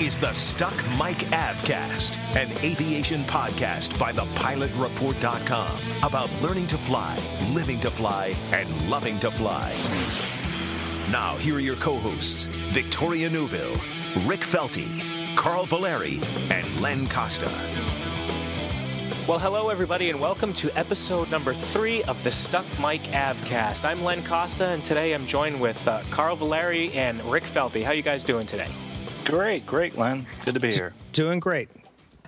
Is the Stuck Mic Avcast, an aviation podcast by thepilotreport.com about learning to fly, living to fly, and loving to fly. Now, here are your co hosts Victoria Neuville, Rick Felty, Carl Valeri, and Len Costa. Well, hello, everybody, and welcome to episode number three of the Stuck Mic Avcast. I'm Len Costa, and today I'm joined with uh, Carl Valeri and Rick Felty. How you guys doing today? Great, great, Len. Good to be here. Doing great.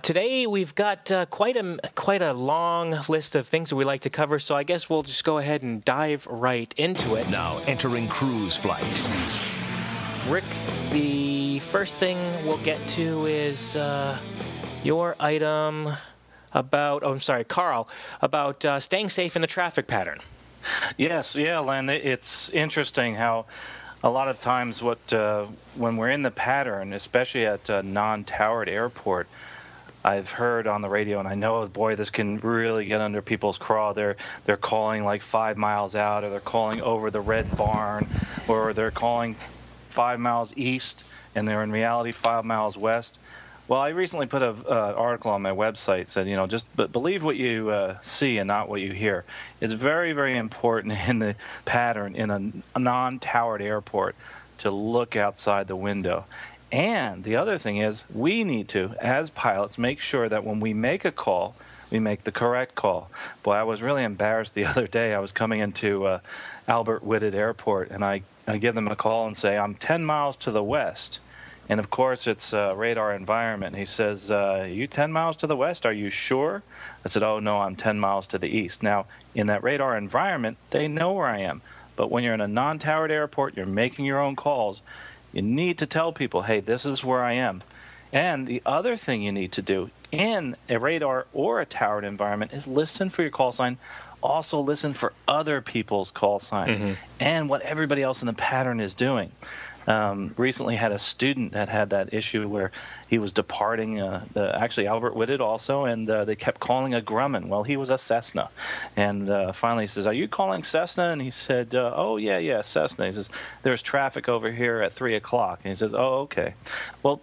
Today we've got uh, quite a quite a long list of things that we like to cover, so I guess we'll just go ahead and dive right into it. Now entering cruise flight. Rick, the first thing we'll get to is uh, your item about. Oh, I'm sorry, Carl, about uh, staying safe in the traffic pattern. Yes, yeah, Len. It's interesting how a lot of times what uh, when we're in the pattern, especially at a non-towered airport, I've heard on the radio, and I know, boy, this can really get under people's craw. They're they're calling like five miles out, or they're calling over the red barn, or they're calling five miles east, and they're in reality five miles west. Well, I recently put an uh, article on my website said, you know, just believe what you uh, see and not what you hear. It's very, very important in the pattern in a, a non-towered airport to look outside the window. And the other thing is, we need to, as pilots, make sure that when we make a call, we make the correct call. Boy, I was really embarrassed the other day. I was coming into uh, Albert Whitted Airport, and I, I give them a call and say, I'm 10 miles to the west and of course, it's a radar environment. He says, uh, You 10 miles to the west? Are you sure? I said, Oh, no, I'm 10 miles to the east. Now, in that radar environment, they know where I am. But when you're in a non towered airport, you're making your own calls, you need to tell people, Hey, this is where I am. And the other thing you need to do in a radar or a towered environment is listen for your call sign also listen for other people's call signs mm-hmm. and what everybody else in the pattern is doing. Um, recently had a student that had that issue where he was departing, uh, actually Albert Whitted also, and uh, they kept calling a Grumman. Well, he was a Cessna. And uh, finally he says, Are you calling Cessna? And he said, uh, Oh, yeah, yeah, Cessna. He says, There's traffic over here at 3 o'clock. And he says, Oh, okay. Well,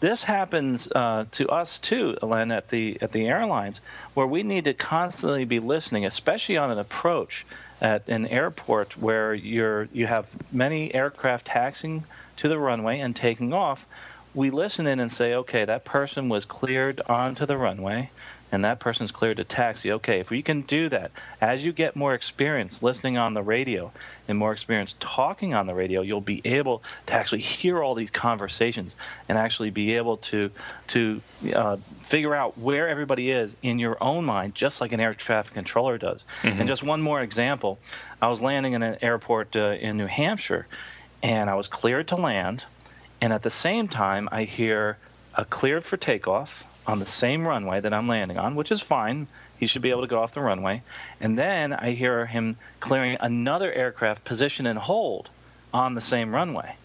this happens uh, to us too, Len, at the at the airlines, where we need to constantly be listening, especially on an approach at an airport where you're you have many aircraft taxiing to the runway and taking off, we listen in and say, okay, that person was cleared onto the runway and that person's cleared to taxi. Okay, if we can do that, as you get more experience listening on the radio and more experience talking on the radio, you'll be able to actually hear all these conversations and actually be able to to uh, figure out where everybody is in your own mind, just like an air traffic controller does. Mm-hmm. And just one more example, I was landing in an airport uh, in New Hampshire, and I was cleared to land, and at the same time, I hear a cleared for takeoff on the same runway that I'm landing on, which is fine. He should be able to go off the runway. And then I hear him clearing another aircraft position and hold on the same runway.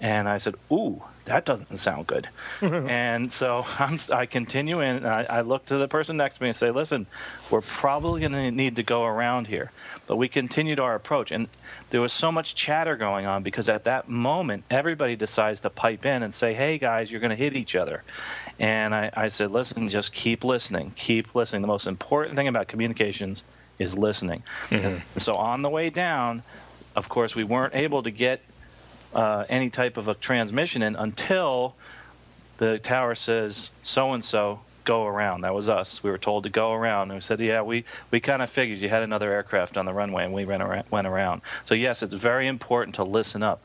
And I said, Ooh, that doesn't sound good. and so I'm, i continue in, and I, I, look to the person next to me and say, listen, we're probably going to need to go around here. But we continued our approach. And there was so much chatter going on because at that moment, everybody decides to pipe in and say, hey, guys, you're going to hit each other. And I, I said, listen, just keep listening. Keep listening. The most important thing about communications is listening. Mm-hmm. So on the way down, of course, we weren't able to get uh, any type of a transmission in until the tower says so and so go around. That was us. We were told to go around, and we said, "Yeah, we we kind of figured you had another aircraft on the runway, and we went around, went around." So yes, it's very important to listen up.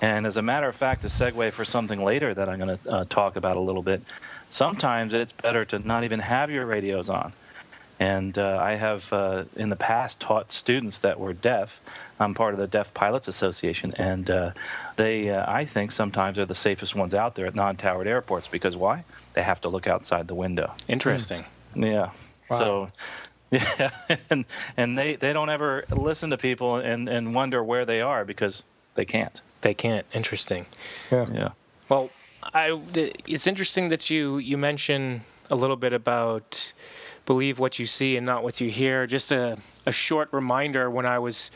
And as a matter of fact, a segue for something later that I'm going to uh, talk about a little bit. Sometimes it's better to not even have your radios on And uh, I have uh, in the past taught students that were deaf. I'm part of the Deaf Pilots Association, and uh, they, uh, I think, sometimes are the safest ones out there at non-towered airports because why? They have to look outside the window. Interesting. Yeah. Wow. So. Yeah, and and they, they don't ever listen to people and, and wonder where they are because they can't. They can't. Interesting. Yeah. Yeah. Well, I, it's interesting that you you mention a little bit about believe what you see and not what you hear. Just a, a short reminder when I was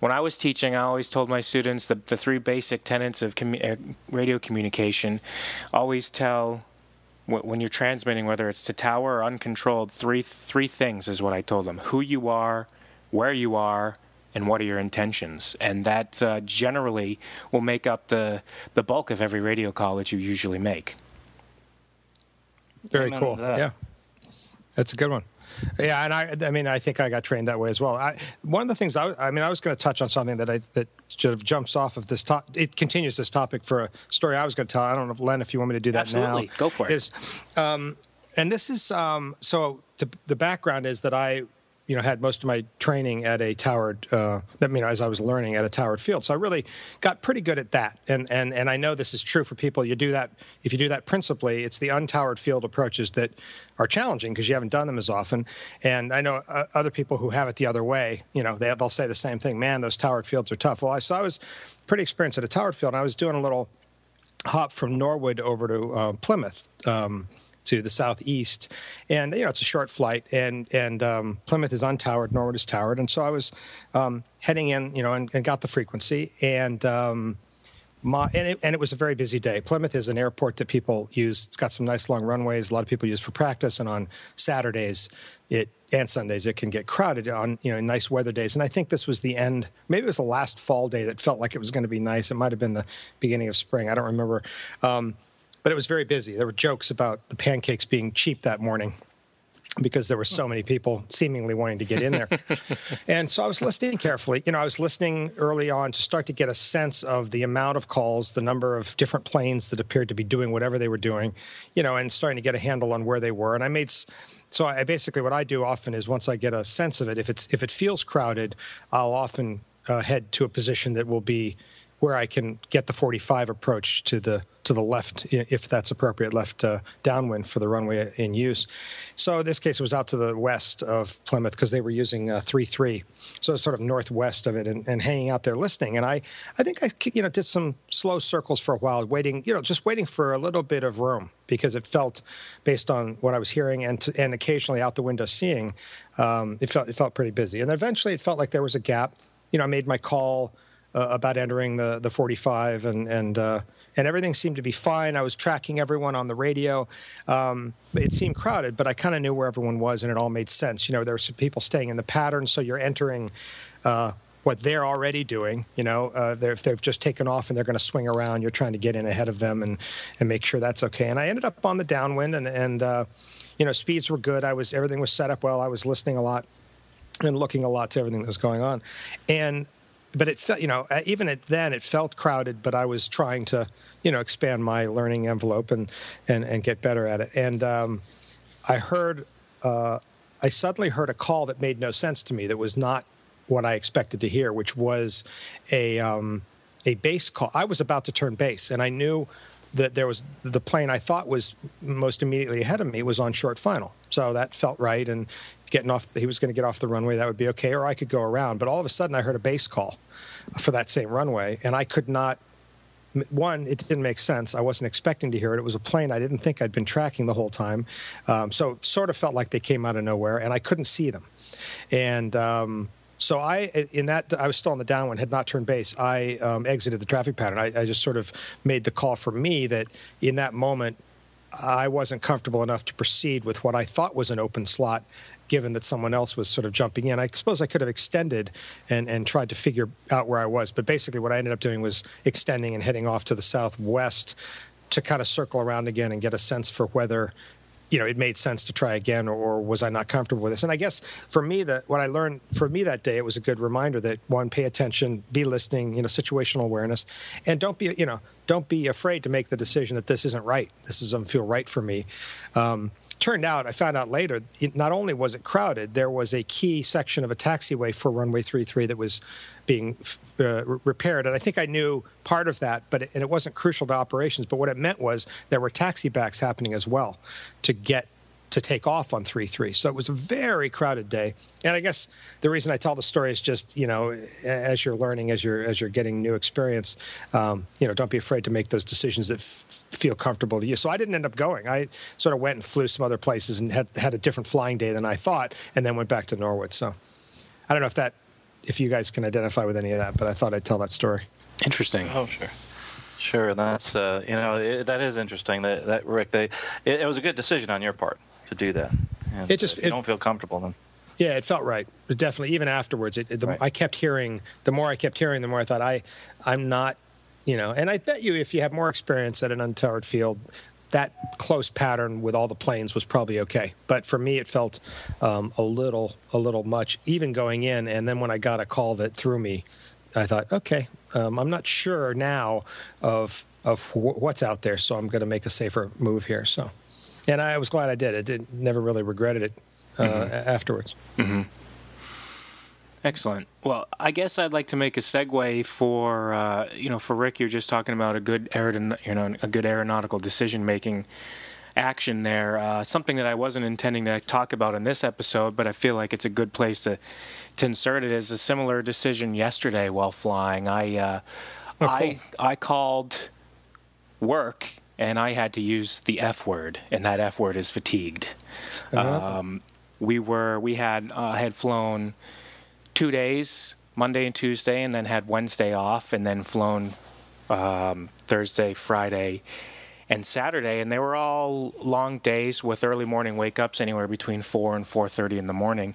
when I was teaching, I always told my students the, the three basic tenets of commu- uh, radio communication. Always tell when you're transmitting, whether it's to tower or uncontrolled, three three things is what I told them: who you are, where you are, and what are your intentions. And that uh, generally will make up the the bulk of every radio call that you usually make. Very Amen cool. Yeah, that's a good one. Yeah, and I, I mean, I think I got trained that way as well. I, one of the things I, I mean, I was going to touch on something that I that sort of jumps off of this top. It continues this topic for a story I was going to tell. I don't know, if Len, if you want me to do that Absolutely. now. Go for it. Is, um, and this is um, so. The, the background is that I you know, had most of my training at a towered. Uh, you know, as I was learning at a towered field, so I really got pretty good at that. And and and I know this is true for people. You do that if you do that principally. It's the untowered field approaches that are challenging because you haven't done them as often. And I know uh, other people who have it the other way. You know, they, they'll say the same thing. Man, those towered fields are tough. Well, I so I was pretty experienced at a towered field. And I was doing a little hop from Norwood over to uh, Plymouth. Um, to the southeast, and you know it's a short flight, and and um, Plymouth is untowered, Norwood is towered, and so I was um, heading in, you know, and, and got the frequency, and um, my and it, and it was a very busy day. Plymouth is an airport that people use. It's got some nice long runways. A lot of people use for practice, and on Saturdays, it and Sundays it can get crowded on you know nice weather days. And I think this was the end. Maybe it was the last fall day that felt like it was going to be nice. It might have been the beginning of spring. I don't remember. Um, but it was very busy. There were jokes about the pancakes being cheap that morning because there were so many people seemingly wanting to get in there. and so I was listening carefully. You know, I was listening early on to start to get a sense of the amount of calls, the number of different planes that appeared to be doing whatever they were doing, you know, and starting to get a handle on where they were. And I made so I basically what I do often is once I get a sense of it, if it's if it feels crowded, I'll often uh, head to a position that will be where I can get the 45 approach to the to the left, if that's appropriate, left uh, downwind for the runway in use. So this case, it was out to the west of Plymouth because they were using uh, 3-3, so sort of northwest of it, and, and, hanging out there listening. And I, I think I, you know, did some slow circles for a while, waiting, you know, just waiting for a little bit of room because it felt, based on what I was hearing and to, and occasionally out the window seeing, um, it felt it felt pretty busy. And eventually, it felt like there was a gap. You know, I made my call uh, about entering the the 45 and and uh, and everything seemed to be fine. I was tracking everyone on the radio. Um, it seemed crowded, but I kind of knew where everyone was, and it all made sense. You know, there were some people staying in the pattern, so you're entering. Uh, what they're already doing, you know, uh, if they've just taken off and they're going to swing around, you're trying to get in ahead of them and and make sure that's okay. And I ended up on the downwind, and and uh, you know, speeds were good. I was everything was set up well. I was listening a lot and looking a lot to everything that was going on, and but it felt, you know, even at then it felt crowded, but I was trying to, you know, expand my learning envelope and and, and get better at it. And um, I heard, uh, I suddenly heard a call that made no sense to me. That was not what I expected to hear, which was a um, a base call. I was about to turn base and I knew that there was the plane I thought was most immediately ahead of me was on short final. So that felt right. And getting off, he was going to get off the runway. That would be okay. Or I could go around. But all of a sudden, I heard a base call for that same runway, and I could not. One, it didn't make sense. I wasn't expecting to hear it. It was a plane I didn't think I'd been tracking the whole time. Um, so it sort of felt like they came out of nowhere, and I couldn't see them. And um, so I, in that, I was still on the downwind, had not turned base. I um, exited the traffic pattern. I, I, just sort of made the call for me that in that moment, I wasn't comfortable enough to proceed with what I thought was an open slot, given that someone else was sort of jumping in. I suppose I could have extended and, and tried to figure out where I was. But basically, what I ended up doing was extending and heading off to the southwest to kind of circle around again and get a sense for whether you know, it made sense to try again, or, or, was I not comfortable with this? And I guess for me, that what I learned for me that day, it was a good reminder that one, pay attention, be listening, you know, situational awareness, and don't be, you know, don't be afraid to make the decision that this isn't right. This doesn't feel right for me. Um, turned out, I found out later, it, not only was it crowded, there was a key section of a taxiway for runway 33 that was being uh, repaired. And I think I knew part of that, but it, and it wasn't crucial to operations. But what it meant was there were taxi backs happening as well to get to take off on 3-3. So it was a very crowded day. And I guess the reason I tell the story is just, you know, as you're learning, as you're, as you're getting new experience, um, you know, don't be afraid to make those decisions that f- feel comfortable to you. So I didn't end up going. I sort of went and flew some other places and had, had a different flying day than I thought and then went back to Norwood. So I don't know if that, if you guys can identify with any of that, but I thought I'd tell that story. Interesting. Oh, sure. Sure, that's uh, you know it, that is interesting. That that Rick, they, it, it was a good decision on your part to do that. And it just if you it, don't feel comfortable then. Yeah, it felt right. It definitely, even afterwards, it, the, right. I kept hearing. The more I kept hearing, the more I thought I, I'm not, you know. And I bet you, if you have more experience at an untowered field, that close pattern with all the planes was probably okay. But for me, it felt um, a little, a little much, even going in. And then when I got a call that threw me, I thought, okay, um, I'm not sure now of of w- what's out there, so I'm going to make a safer move here. So and I was glad I did. I did never really regretted it uh, mm-hmm. afterwards. Mm-hmm. Excellent. Well, I guess I'd like to make a segue for uh, you know for Rick. You're just talking about a good aerodon- you know a good aeronautical decision making action there. Uh, something that I wasn't intending to talk about in this episode, but I feel like it's a good place to to insert it. Is a similar decision yesterday while flying. I uh, oh, cool. I I called work and I had to use the F word, and that F word is fatigued. Uh-huh. Um, we were we had uh, had flown two days, Monday and Tuesday, and then had Wednesday off, and then flown um, Thursday, Friday, and Saturday, and they were all long days with early morning wake ups, anywhere between four and four thirty in the morning.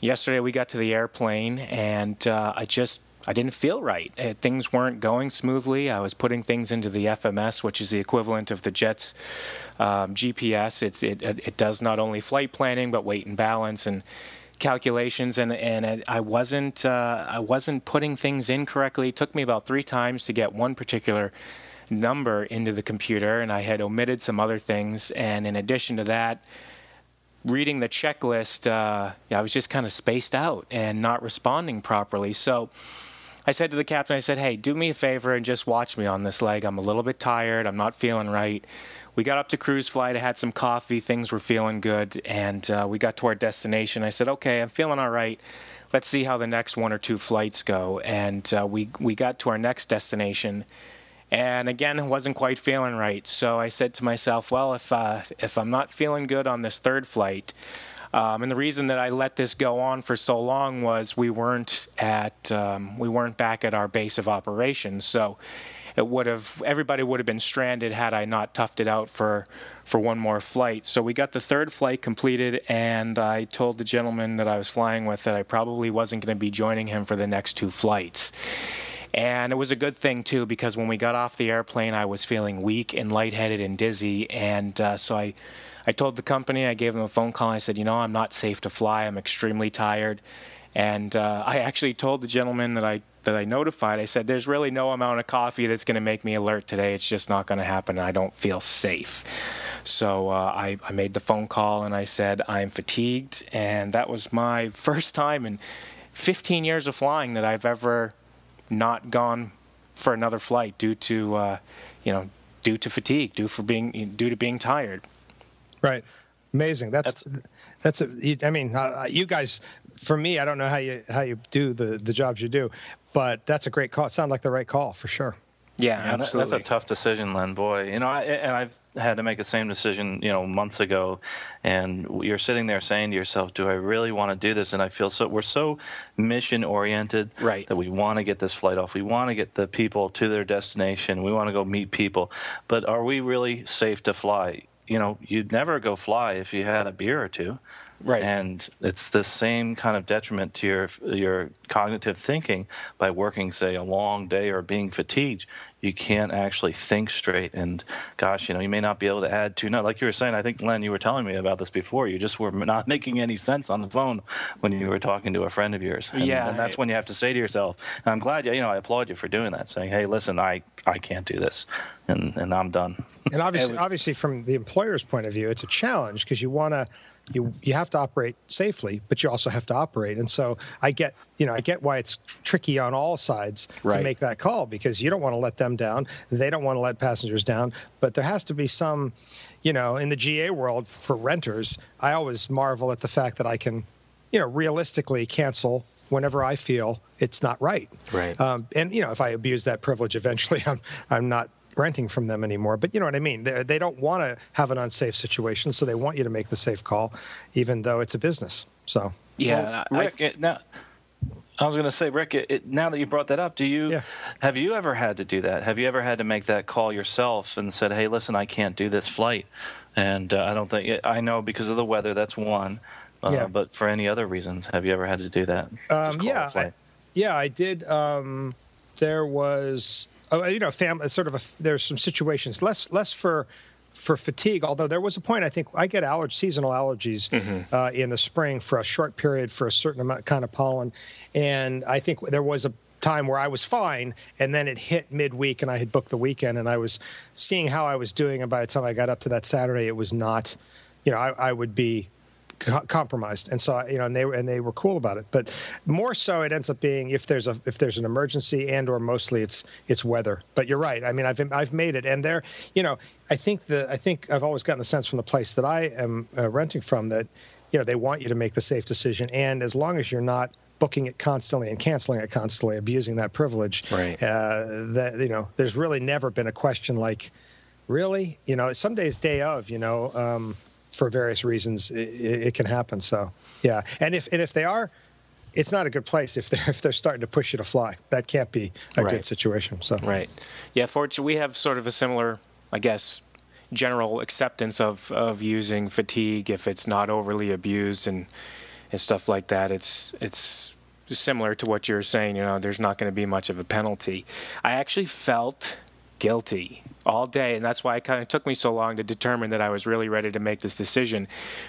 Yesterday we got to the airplane, and uh, I just I didn't feel right. Uh, things weren't going smoothly. I was putting things into the FMS, which is the equivalent of the jet's um, GPS. It's, it, it does not only flight planning but weight and balance and calculations, and and I wasn't uh, I wasn't putting things in correctly. It took me about three times to get one particular number into the computer, and I had omitted some other things. And in addition to that, reading the checklist, uh, I was just kind of spaced out and not responding properly. So I said to the captain, I said, hey, do me a favor and just watch me on this leg. I'm a little bit tired. I'm not feeling right. We got up to cruise flight. I had some coffee. Things were feeling good. And uh, we got to our destination. I said, okay, I'm feeling all right. Let's see how the next one or two flights go. And uh, we, we got to our next destination. And again, wasn't quite feeling right. So I said to myself, well, if, uh, if I'm not feeling good on this third flight, um, and the reason that I let this go on for so long was we weren't at um, we weren't back at our base of operations, so it would have everybody would have been stranded had I not toughed it out for for one more flight. So we got the third flight completed, and I told the gentleman that I was flying with that I probably wasn't going to be joining him for the next two flights. And it was a good thing too because when we got off the airplane, I was feeling weak and lightheaded and dizzy, and uh, so I I told the company, I gave them a phone call. I said, you know, I'm not safe to fly. I'm extremely tired. And uh, I actually told the gentleman that I that I notified. I said, "There's really no amount of coffee that's going to make me alert today. It's just not going to happen. I don't feel safe." So uh, I, I made the phone call and I said, "I'm fatigued," and that was my first time in 15 years of flying that I've ever not gone for another flight due to, uh, you know, due to fatigue, due for being due to being tired. Right. Amazing. That's that's, that's a, I mean, uh, you guys. For me, I don't know how you how you do the the jobs you do, but that's a great call. It sounded like the right call for sure. Yeah, yeah absolutely. That's a tough decision, Len. Boy, you know, I, and I've had to make the same decision, you know, months ago, and you're sitting there saying to yourself, "Do I really want to do this?" And I feel so we're so mission oriented, right? That we want to get this flight off. We want to get the people to their destination. We want to go meet people, but are we really safe to fly? You know, you'd never go fly if you had a beer or two. Right. And it's the same kind of detriment to your your cognitive thinking by working, say, a long day or being fatigued you can't actually think straight. And gosh, you know, you may not be able to add two notes. Like you were saying, I think Len, you were telling me about this before. You just were not making any sense on the phone when you were talking to a friend of yours. And, yeah, and that's when you have to say to yourself. I'm glad, you, you know, I applaud you for doing that, saying, "Hey, listen, I I can't do this, and and I'm done." And obviously, obviously, from the employer's point of view, it's a challenge because you want to you you have to operate safely, but you also have to operate. And so I get you know I get why it's tricky on all sides right. to make that call because you don't want to let them down, they don't want to let passengers down, but there has to be some, you know, in the GA world for renters. I always marvel at the fact that I can, you know, realistically cancel whenever I feel it's not right. Right. Um, and you know, if I abuse that privilege, eventually I'm I'm not renting from them anymore. But you know what I mean? They, they don't want to have an unsafe situation, so they want you to make the safe call, even though it's a business. So yeah, well, Rick. I, it, now, I was going to say, Rick. It, it, now that you brought that up, do you yeah. have you ever had to do that? Have you ever had to make that call yourself and said, "Hey, listen, I can't do this flight," and uh, I don't think I know because of the weather. That's one. Uh, yeah. But for any other reasons, have you ever had to do that? Um, yeah, I, yeah, I did. Um, there was uh, you know, family sort of a, there's some situations less less for for fatigue. Although there was a point, I think I get allergy, seasonal allergies mm-hmm. uh, in the spring for a short period for a certain amount kind of pollen, and I think there was a time where I was fine, and then it hit midweek, and I had booked the weekend, and I was seeing how I was doing, and by the time I got up to that Saturday, it was not, you know, I, I would be co- compromised, and so you know, and they and they were cool about it. But more so, it ends up being if there's a if there's an emergency, and or mostly it's it's weather. But you're right. I mean, I've I've made it, and there, you know, I think the I think I've always gotten the sense from the place that I am uh, renting from that, you know, they want you to make the safe decision, and as long as you're not booking it constantly and canceling it constantly, abusing that privilege. Right. Uh, that you know, there's really never been a question like, really, you know, some days day of, you know, um, for various reasons, it, it, can happen. So, yeah, and if and if they are, it's not a good place if they're if they're starting to push you to fly. That can't be a right. good situation. So, right, yeah. Fortunately, we have sort of a similar, I guess, general acceptance of of using fatigue if it's not overly abused and and stuff like that. It's it's similar to what you're saying. You know, there's not going to be much of a penalty. I actually felt guilty all day and that's why it kind of took me so long to determine that I was really ready to make this decision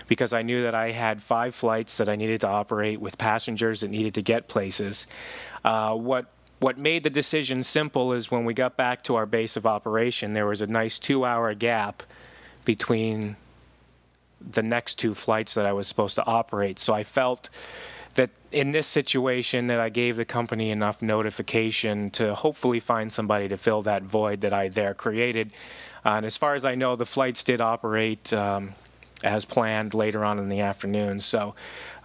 because I knew that I had five flights that I needed to operate with passengers that needed to get places. Uh, what what made the decision simple is when we got back to our base of operation, there was a nice two-hour gap between the next two flights that I was supposed to operate. So I felt that in this situation that I gave the company enough notification to hopefully find somebody to fill that void that I there created. Uh, and as far as I know, the flights did operate um, as planned later on in the afternoon. So,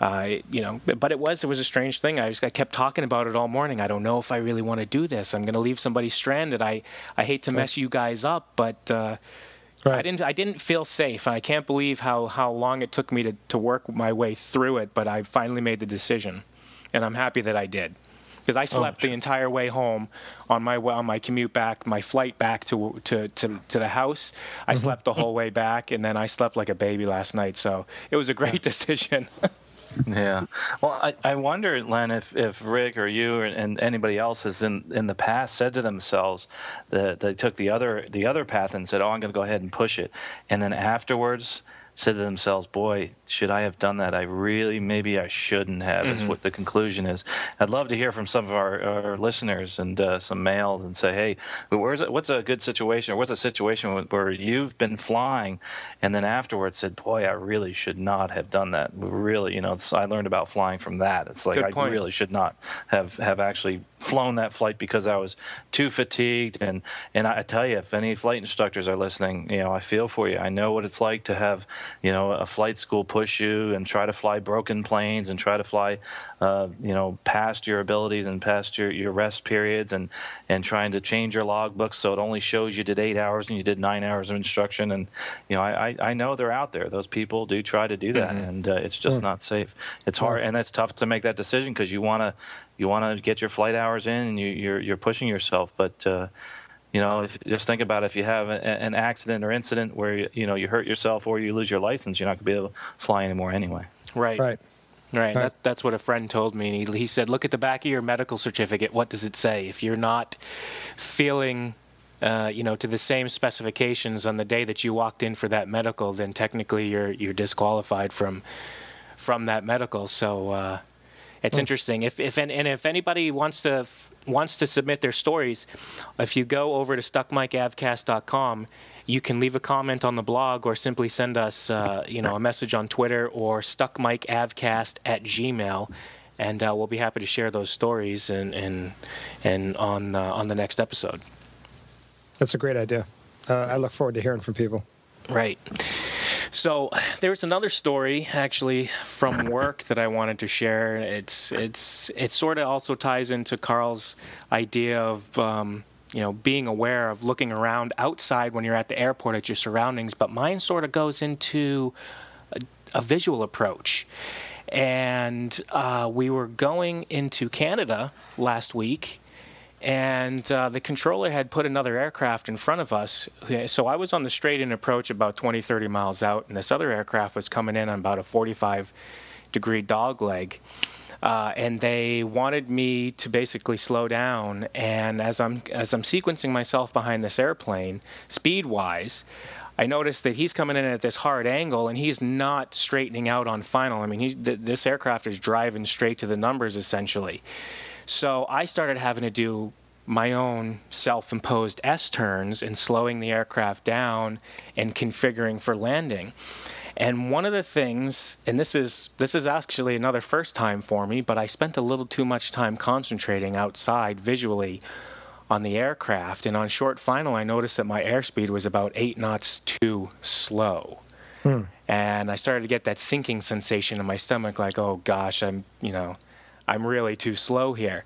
uh, you know, but it was it was a strange thing. I just I kept talking about it all morning. I don't know if I really want to do this. I'm going to leave somebody stranded. I I hate to mess you guys up, but. Uh, Right. I didn't I didn't feel safe, and I can't believe how, how long it took me to, to work my way through it. But I finally made the decision, and I'm happy that I did, because I slept oh, the entire way home on my on my commute back, my flight back to to to, to the house. I mm-hmm. slept the whole way back, and then I slept like a baby last night. So it was a great decision. Yeah. Well, I, I wonder, Len, if, if Rick or you or, and anybody else has in, in the past said to themselves that they took the other the other path and said, "Oh, I'm going to go ahead and push it," and then afterwards said to themselves, "Boy, should I have done that? I really maybe I shouldn't have." Mm-hmm. Is what the conclusion is. I'd love to hear from some of our, our listeners and uh, some mail and say, "Hey, where's it, what's a good situation or what's a situation where you've been flying and then afterwards said, "Boy, I really should not have done that." Really, you know, I learned about flying from that. It's like I really should not have have actually flown that flight because I was too fatigued. And and I tell you, if any flight instructors are listening, you know, I feel for you. I know what it's like to have you know, a flight school push you and try to fly broken planes and try to fly, uh, you know, past your abilities and past your, your rest periods and, and trying to change your logbook so it only shows you did eight hours and you did nine hours of instruction. And, you know, I, I know they're out there. Those people do try to do that, mm-hmm. and uh, it's just not safe. It's hard, and it's tough to make that decision because you want to you want to get your flight hours in and you, you're, you're pushing yourself, but uh, you know, if, just think about if you have a, an accident or incident where you, you know you hurt yourself or you lose your license, you're not going to be able to fly anymore anyway. Right. Right. Right. That, that's what a friend told me. And he, he said, look at the back of your medical certificate. What does it say? If you're not feeling, uh, you know, to the same specifications on the day that you walked in for that medical, then technically you're you're disqualified from from that medical. So uh, it's Hmm. interesting. If if and, and if anybody wants to wants to submit their stories, if you go over to stuckmicavcast.com, you can leave a comment on the blog or simply send us, uh, you know, a message on Twitter or stuckmicavcast at gmail, and uh, we'll be happy to share those stories and and and on uh, on the next episode. That's a great idea. Uh, I look forward to hearing from people. Right. So there's another story actually from work that I wanted to share. It's it's it sort of also ties into Carl's idea of um, you know being aware of looking around outside when you're at the airport at your surroundings, but mine sort of goes into a, a visual approach. And uh, we were going into Canada last week, and uh, the controller had put another aircraft in front of us. So I was on the straight in approach about 20, 30 miles out, and this other aircraft was coming in on about a 45 degree dog leg. Uh, and they wanted me to basically slow down. And as I'm as I'm sequencing myself behind this airplane, speed wise, I noticed that he's coming in at this hard angle, and he's not straightening out on final. I mean, th- this aircraft is driving straight to the numbers essentially. So I started having to do my own self-imposed S turns and slowing the aircraft down and configuring for landing. And one of the things, and this is this is actually another first time for me, but I spent a little too much time concentrating outside visually on the aircraft. And on short final, I noticed that my airspeed was about eight knots too slow. Hmm. And I started to get that sinking sensation in my stomach, like, oh gosh, I'm, you know, I'm really too slow here.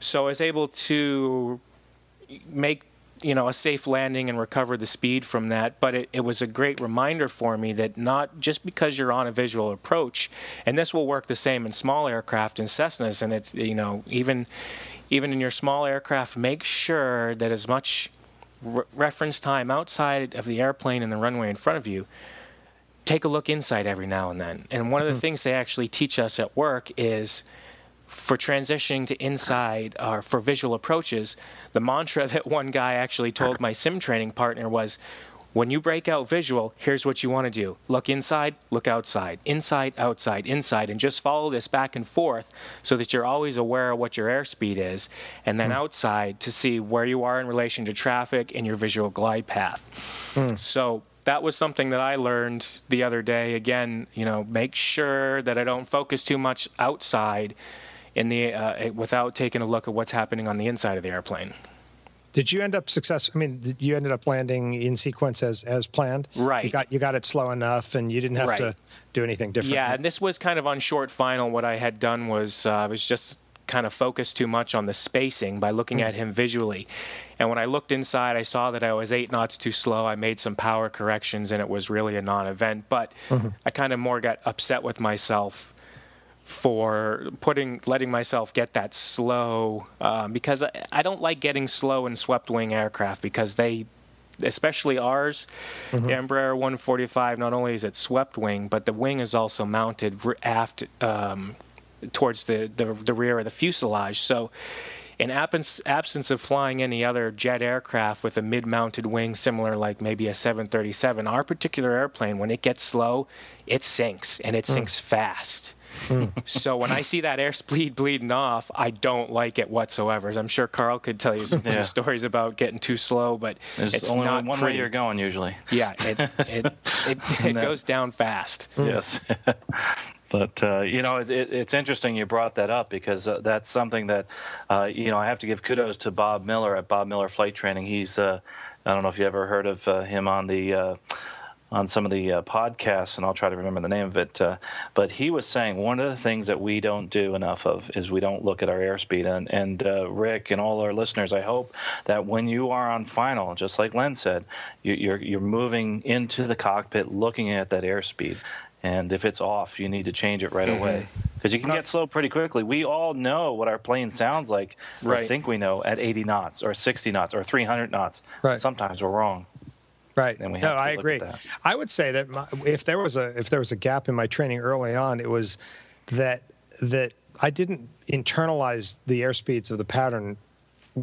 So I was able to make you know a safe landing and recover the speed from that but it, it was a great reminder for me that not just because you're on a visual approach and this will work the same in small aircraft and Cessnas and it's you know even even in your small aircraft make sure that as much re- reference time outside of the airplane and the runway in front of you take a look inside every now and then and one of the mm-hmm. things they actually teach us at work is for transitioning to inside or for visual approaches, the mantra that one guy actually told my sim training partner was when you break out visual, here's what you want to do. Look inside, look outside, inside, outside, inside, and just follow this back and forth so that you're always aware of what your airspeed is, and then hmm. outside to see where you are in relation to traffic and your visual glide path. Hmm. So that was something that I learned the other day. Again, you know, make sure that I don't focus too much outside in the uh, without taking a look at what's happening on the inside of the airplane. Did you end up success? I mean, you ended up landing in sequence as as planned. Right. You got you got it slow enough, and you didn't have Right. to do anything different. Yeah, and this was kind of on short final. What I had done was uh, I was just kind of focused too much on the spacing by looking at him visually. And when I looked inside, I saw that I was eight knots too slow. I made some power corrections, and it was really a non-event. But I kind of more got upset with myself for putting letting myself get that slow um, because I, I don't like getting slow in swept wing aircraft because they especially ours the embraer 145 not only is it swept wing but the wing is also mounted aft um, towards the, the the rear of the fuselage. So in absence, absence of flying any other jet aircraft with a mid-mounted wing similar like maybe a 737 our particular airplane when it gets slow it sinks and it sinks fast so when I see that airspeed bleeding off, I don't like it whatsoever. I'm sure Carl could tell you some Yeah. stories about getting too slow, but There's it's only not one pretty. way you're going usually. Yeah, it it it, it No. goes down fast. Yes. But uh, you know, it, it, it's interesting you brought that up because uh, that's something that uh, you know I have to give kudos to Bob Miller at Bob Miller Flight Training. He's uh, I don't know if you ever heard of uh, him on the uh, on some of the uh, podcasts, and I'll try to remember the name of it. Uh, but he was saying one of the things that we don't do enough of is we don't look at our airspeed. And, and uh, Rick and all our listeners, I hope that when you are on final, just like Len said, you, you're you're moving into the cockpit, looking at that airspeed. And if it's off, you need to change it right away because you can get slow pretty quickly. We all know what our plane sounds like, Right. think we know, at 80 knots, or 60 knots, or 300 knots. Right. Sometimes we're wrong. Right. And we no, I agree. I would say that my, if there was a if there was a gap in my training early on, it was that that I didn't internalize the airspeeds of the pattern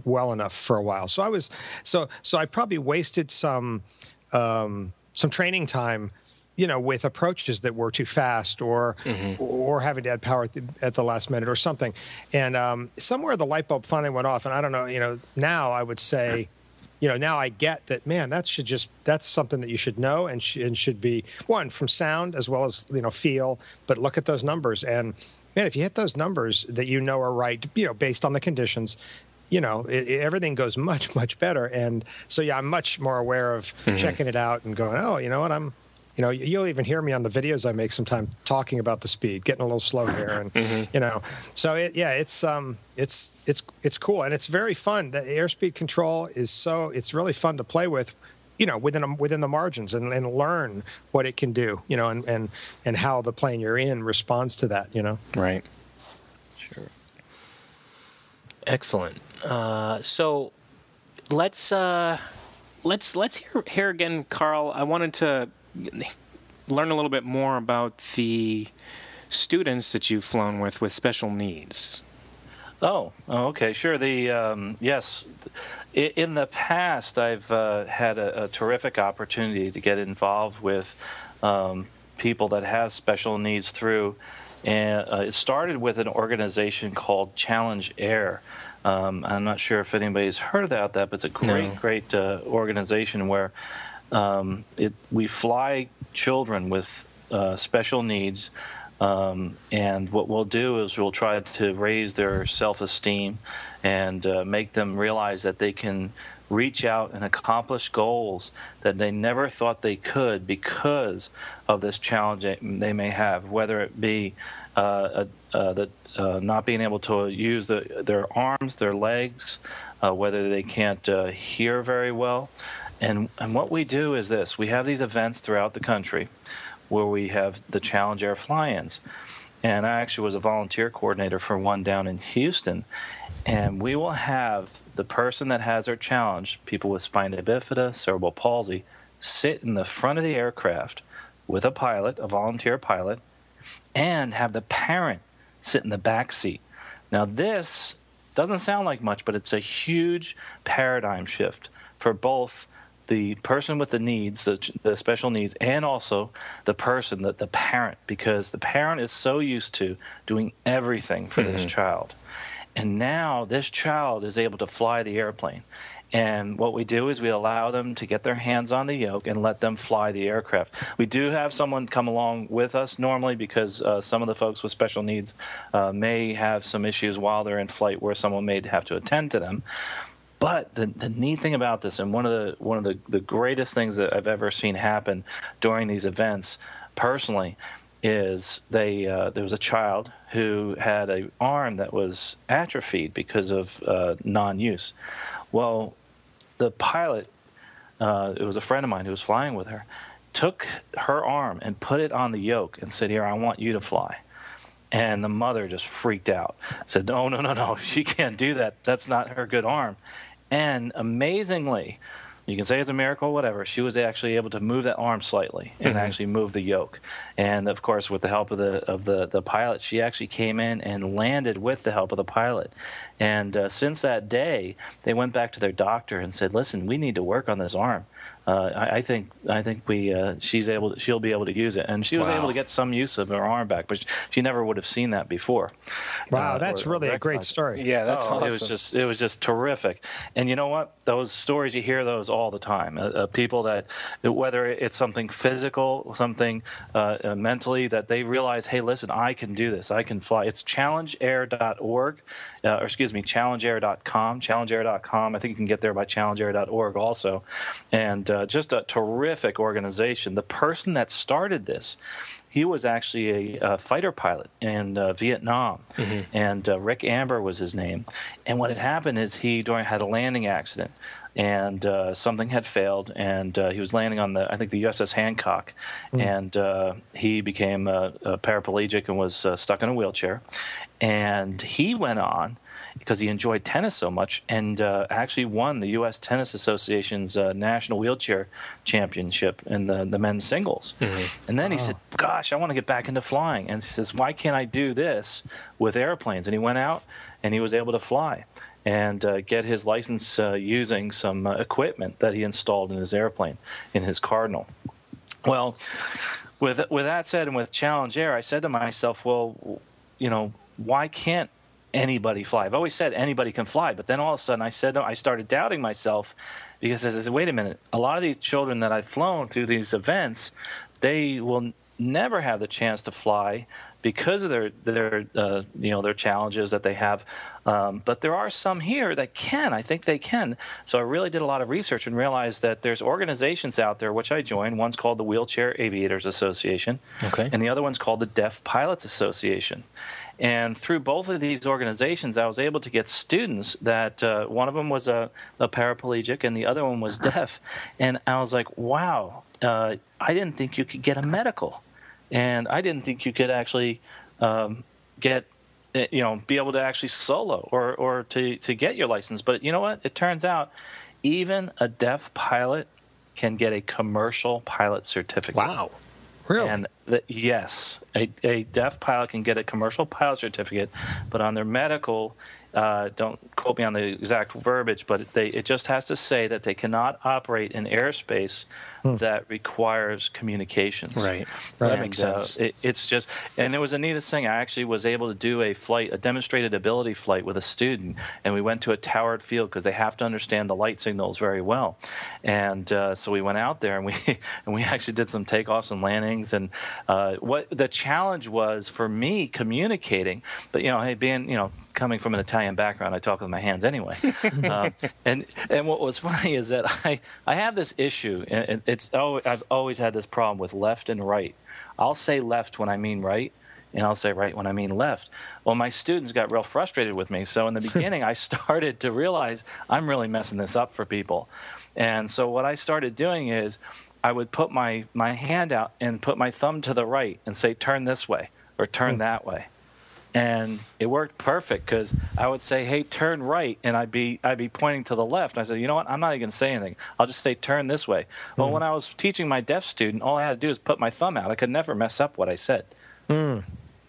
well enough for a while. So I was so so I probably wasted some um, some training time, you know, with approaches that were too fast or or having to add power at the, at the last minute or something. And um, somewhere the light bulb finally went off. And I don't know, you know, now I would say. You know, now I get that, man. That should just that's something that you should know and, sh- and should be one from sound as well as you know feel. But look at those numbers, and man, if you hit those numbers that you know are right, you know, based on the conditions, you know, it, it- everything goes much, much better. And so, yeah, I'm much more aware of mm-hmm. checking it out and going, oh, you know what, I'm, you know, you'll even hear me on the videos I make sometime talking about the speed, getting a little slow here, and you know, so it, yeah, it's um, it's it's it's cool and it's very fun. The airspeed control is so it's really fun to play with. You know, within a, within the margins, and, and learn what it can do. You know, and, and and how the plane you're in responds to that. You know. Right. Sure. Excellent. Uh, so let's uh, let's let's hear hear again, Carl. I wanted to learn a little bit more about the students that you've flown with with special needs. Oh, oh, okay, sure. The um, yes, in the past, I've uh, had a, a terrific opportunity to get involved with um, people that have special needs through. And uh, it started with an organization called Challenge Air. Um, I'm not sure if anybody's heard about that, but it's a great, No. great uh, organization where um, it, we fly children with uh, special needs um, and what we'll do is we'll try to raise their self esteem and uh, make them realize that they can reach out and accomplish goals that they never thought they could because of this challenge they may have, whether it be uh, uh, the, uh, not being able to use the, their arms, their legs, uh, whether they can't hear very well. And, and what we do is this we have these events throughout the country where we have the Challenge Air fly-ins. And I actually was a volunteer coordinator for one down in Houston. And we will have the person that has their challenge, people with spina bifida, cerebral palsy, sit in the front of the aircraft with a pilot, a volunteer pilot, and have the parent sit in the back seat. Now, this doesn't sound like much, but it's a huge paradigm shift for both the person with the needs, the, the special needs, and also the person, the, the parent, because the parent is so used to doing everything for this child. And now this child is able to fly the airplane. And what we do is we allow them to get their hands on the yoke and let them fly the aircraft. We do have someone come along with us normally because uh, some of the folks with special needs uh, may have some issues while they're in flight where someone may have to attend to them. But the, the neat thing about this, and one of the one of the, the greatest things that I've ever seen happen during these events, personally, is they uh, there was a child who had a arm that was atrophied because of uh, non-use. Well, the pilot, uh, it was a friend of mine who was flying with her, took her arm and put it on the yoke and said, "Here, I want you to fly." And the mother just freaked out. Said, "No, no, no, no. She can't do that. That's not her good arm." And amazingly, you can say it's a miracle, whatever. She was actually able to move that arm slightly and actually move the yoke. And of course, with the help of the of the the pilot, she actually came in and landed with the help of the pilot. And uh, since that day, they went back to their doctor and said, "Listen, we need to work on this arm. Uh, I, I think I think we uh, she's able to, she'll be able to use it." And she was Wow. able to get some use of her arm back, but she, she never would have seen that before. Wow, Uh, that's or- or really a great recognized it. story. Yeah, that's oh, awesome. It was just it was just terrific. And you know what? Those stories you hear those all the time. Uh, uh, people that whether it's something physical, something uh, uh, mentally that they realize, hey, listen, I can do this. I can fly. It's challengeair.org, uh, or excuse me, challengeair.com. Challengeair.com. I think you can get there by challengeair.org also. And uh, just a terrific organization. The person that started this he was actually a, uh fighter pilot in uh, Vietnam, and uh, Rick Amber was his name. And what had happened is he during had a landing accident, and uh, something had failed, and uh, he was landing on the I think the USS Hancock, and uh, he became uh, paraplegic and was uh, stuck in a wheelchair, and he went on because he enjoyed tennis so much and uh, actually won the U.S. Tennis Association's uh, National Wheelchair Championship in the, the men's singles. Mm-hmm. And then he said, Gosh, I want to get back into flying. And he says, Why can't I do this with airplanes? And he went out and he was able to fly and uh, get his license uh, using some uh, equipment that he installed in his airplane, in his Cardinal. Well, with with that said, and with Challenge Air, I said to myself, well, you know, why can't anybody fly? I've always said anybody can fly, but then all of a sudden I said I started doubting myself because I said, wait a minute, a lot of these children that I've flown through these events, they will never have the chance to fly because of their their uh, you know their challenges that they have. Um, but there are some here that can. I think they can. So I really did a lot of research and realized that there's organizations out there which I joined. One's called the Wheelchair Aviators Association, okay. and the other one's called the Deaf Pilots Association. And through both of these organizations, I was able to get students that uh, one of them was a, a, paraplegic and the other one was deaf. And I was like, wow, uh, I didn't think you could get a medical and I didn't think you could actually um, get eh, you know be able to actually solo or or to to get your license. But you know what? It turns out even a deaf pilot can get a commercial pilot certificate. Wow. Really? And the, yes, a, a deaf pilot can get a commercial pilot certificate, but on their medical, uh, don't quote me on the exact verbiage, but they, it just has to say that they cannot operate in airspace hmm. that requires communications. Right. right. That makes uh, sense. Uh, it, it's just, and it was the neatest thing. I actually was able to do a flight, a demonstrated ability flight with a student, and we went to a towered field because they have to understand the light signals very well. And uh, so we went out there and we and we actually did some takeoffs and landings. And uh, what the challenge was for me communicating, but you know, hey, being you know coming from an Italian background, I talk with my hands anyway. um, and and what was funny is that I I have this issue, and it's oh I've always had this problem with left and right. I'll say left when I mean right, and I'll say right when I mean left. Well, my students got real frustrated with me. So in the beginning, I started to realize I'm really messing this up for people. And so what I started doing is I would put my, my hand out and put my thumb to the right and say, turn this way or turn hmm. that way and it worked perfect because I would say, "Hey, turn right," and I'd be I'd be pointing to the left. And I said, "You know what? I'm not even going to say anything. I'll just say turn this way." Well, hmm. when I was teaching my deaf student, all I had to do is put my thumb out. I could never mess up what I said. Mm.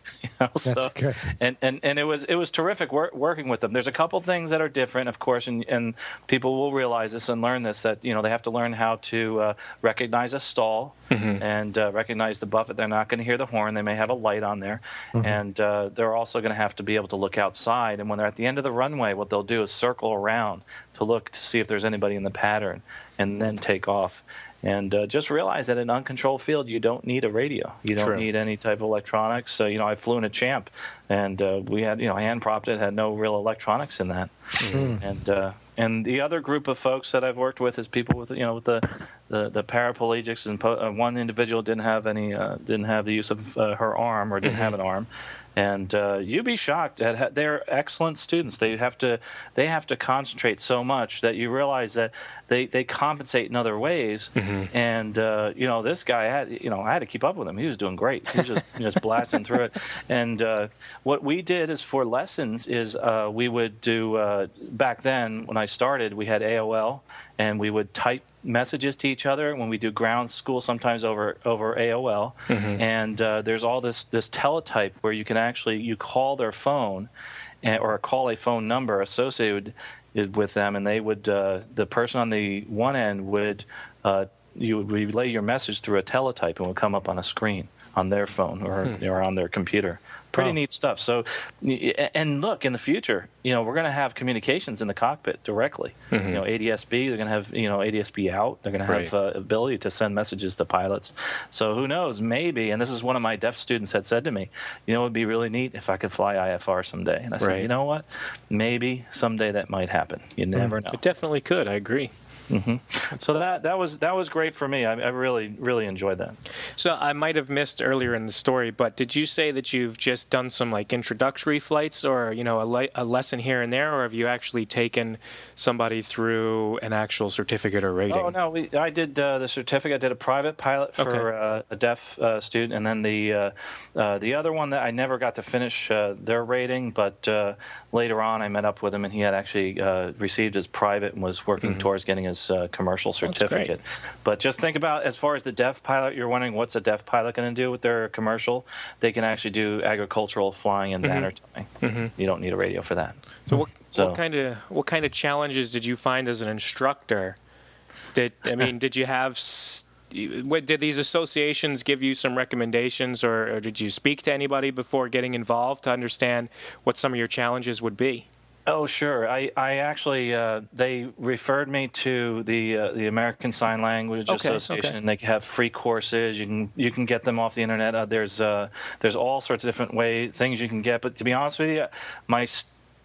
You know, That's so, good. And, and and it was it was terrific work, working with them. There's a couple things that are different, of course, and, and people will realize this and learn this that you know they have to learn how to uh, recognize a stall mm-hmm. and uh, recognize the buffet. They're not going to hear the horn. They may have a light on there, mm-hmm. and uh, they're also going to have to be able to look outside. And when they're at the end of the runway, what they'll do is circle around to look to see if there's anybody in the pattern, and then take off. And uh, just realize that in uncontrolled field, you don't need a radio. You don't True. need any type of electronics. So, you know, I flew in a champ, and uh, we had, you know, hand propped it, had no real electronics in that. Mm. And uh, and the other group of folks that I've worked with is people with, you know, with the the, the paraplegics. And po- uh, one individual didn't have any, uh, didn't have the use of uh, her arm or didn't mm-hmm. have an arm, and uh, you'd be shocked at they're excellent students. They have to they have to concentrate so much that you realize that they, they compensate in other ways. Mm-hmm. And uh, you know this guy had you know I had to keep up with him. He was doing great. He was just just blasting through it. And uh, what we did is for lessons is uh, we would do uh, back then when I started we had AOL and we would type messages to each other when we do ground school sometimes over over AOL mm-hmm. and uh, there's all this this teletype where you can actually you call their phone and, or call a phone number associated with them and they would uh, the person on the one end would uh, you would relay your message through a teletype and would come up on a screen on their phone or, hmm. or on their computer pretty oh. neat stuff. So, and look, in the future, you know, we're going to have communications in the cockpit directly. Mm-hmm. You know, ADSB, they're going to have, you know, ADSB out. They're going to have right. uh, ability to send messages to pilots. So who knows? Maybe, and this is one of my deaf students had said to me, you know, it would be really neat if I could fly IFR someday. And I said, you know what? Maybe someday that might happen. You never mm. know. It definitely could. I agree. Mm-hmm. So that that was that was great for me. I, I, really really enjoyed that. So I might have missed earlier in the story, but did you say that you've just done some like introductory flights, or you know a, le- a lesson here and there, or have you actually taken somebody through an actual certificate or rating? Oh no, we, I did uh, the certificate. I did a private pilot for okay. uh, a deaf uh, student, and then the uh, uh, the other one that I never got to finish uh, their rating, but later on I met up with him, and he had actually received his private and was working mm-hmm. towards getting his commercial certificate. But just think about as far as the deaf pilot, you're wondering what's a deaf pilot going to do with their commercial? They can actually do agricultural flying and mm-hmm. banner towing. Mm-hmm. You don't need a radio for that. So what, so what, kind of what kind of challenges did you find as an instructor? Did I mean did you have did these associations give you some recommendations or, or, did you speak to anybody before getting involved to understand what some of your challenges would be? Oh, sure. I, I actually uh, they referred me to the uh, the American Sign Language okay, Association. Okay. They have free courses. You can you can get them off the internet. Uh, there's uh, there's all sorts of different way things you can get. But to be honest with you, my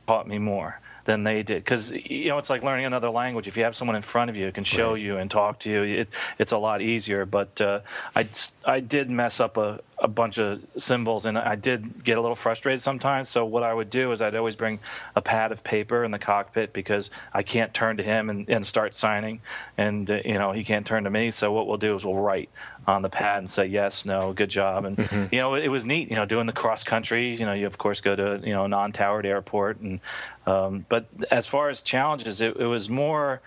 taught me more than they did. Because you know it's like learning another language. If you have someone in front of you who can show right. you and talk to you it, it's a lot easier. But uh, I, I did mess up a, a bunch of symbols and I did get a little frustrated sometimes. So what I would do is I'd always bring a pad of paper in the cockpit because I can't turn to him and, and start signing. And uh, you know he can't turn to me. So what we'll do is we'll write on the pad and say yes, no, good job, and mm-hmm. you know it was neat. You know, doing the cross country. You know, you of course go to you know a non-towered airport, and um, but as far as challenges, it, it was more.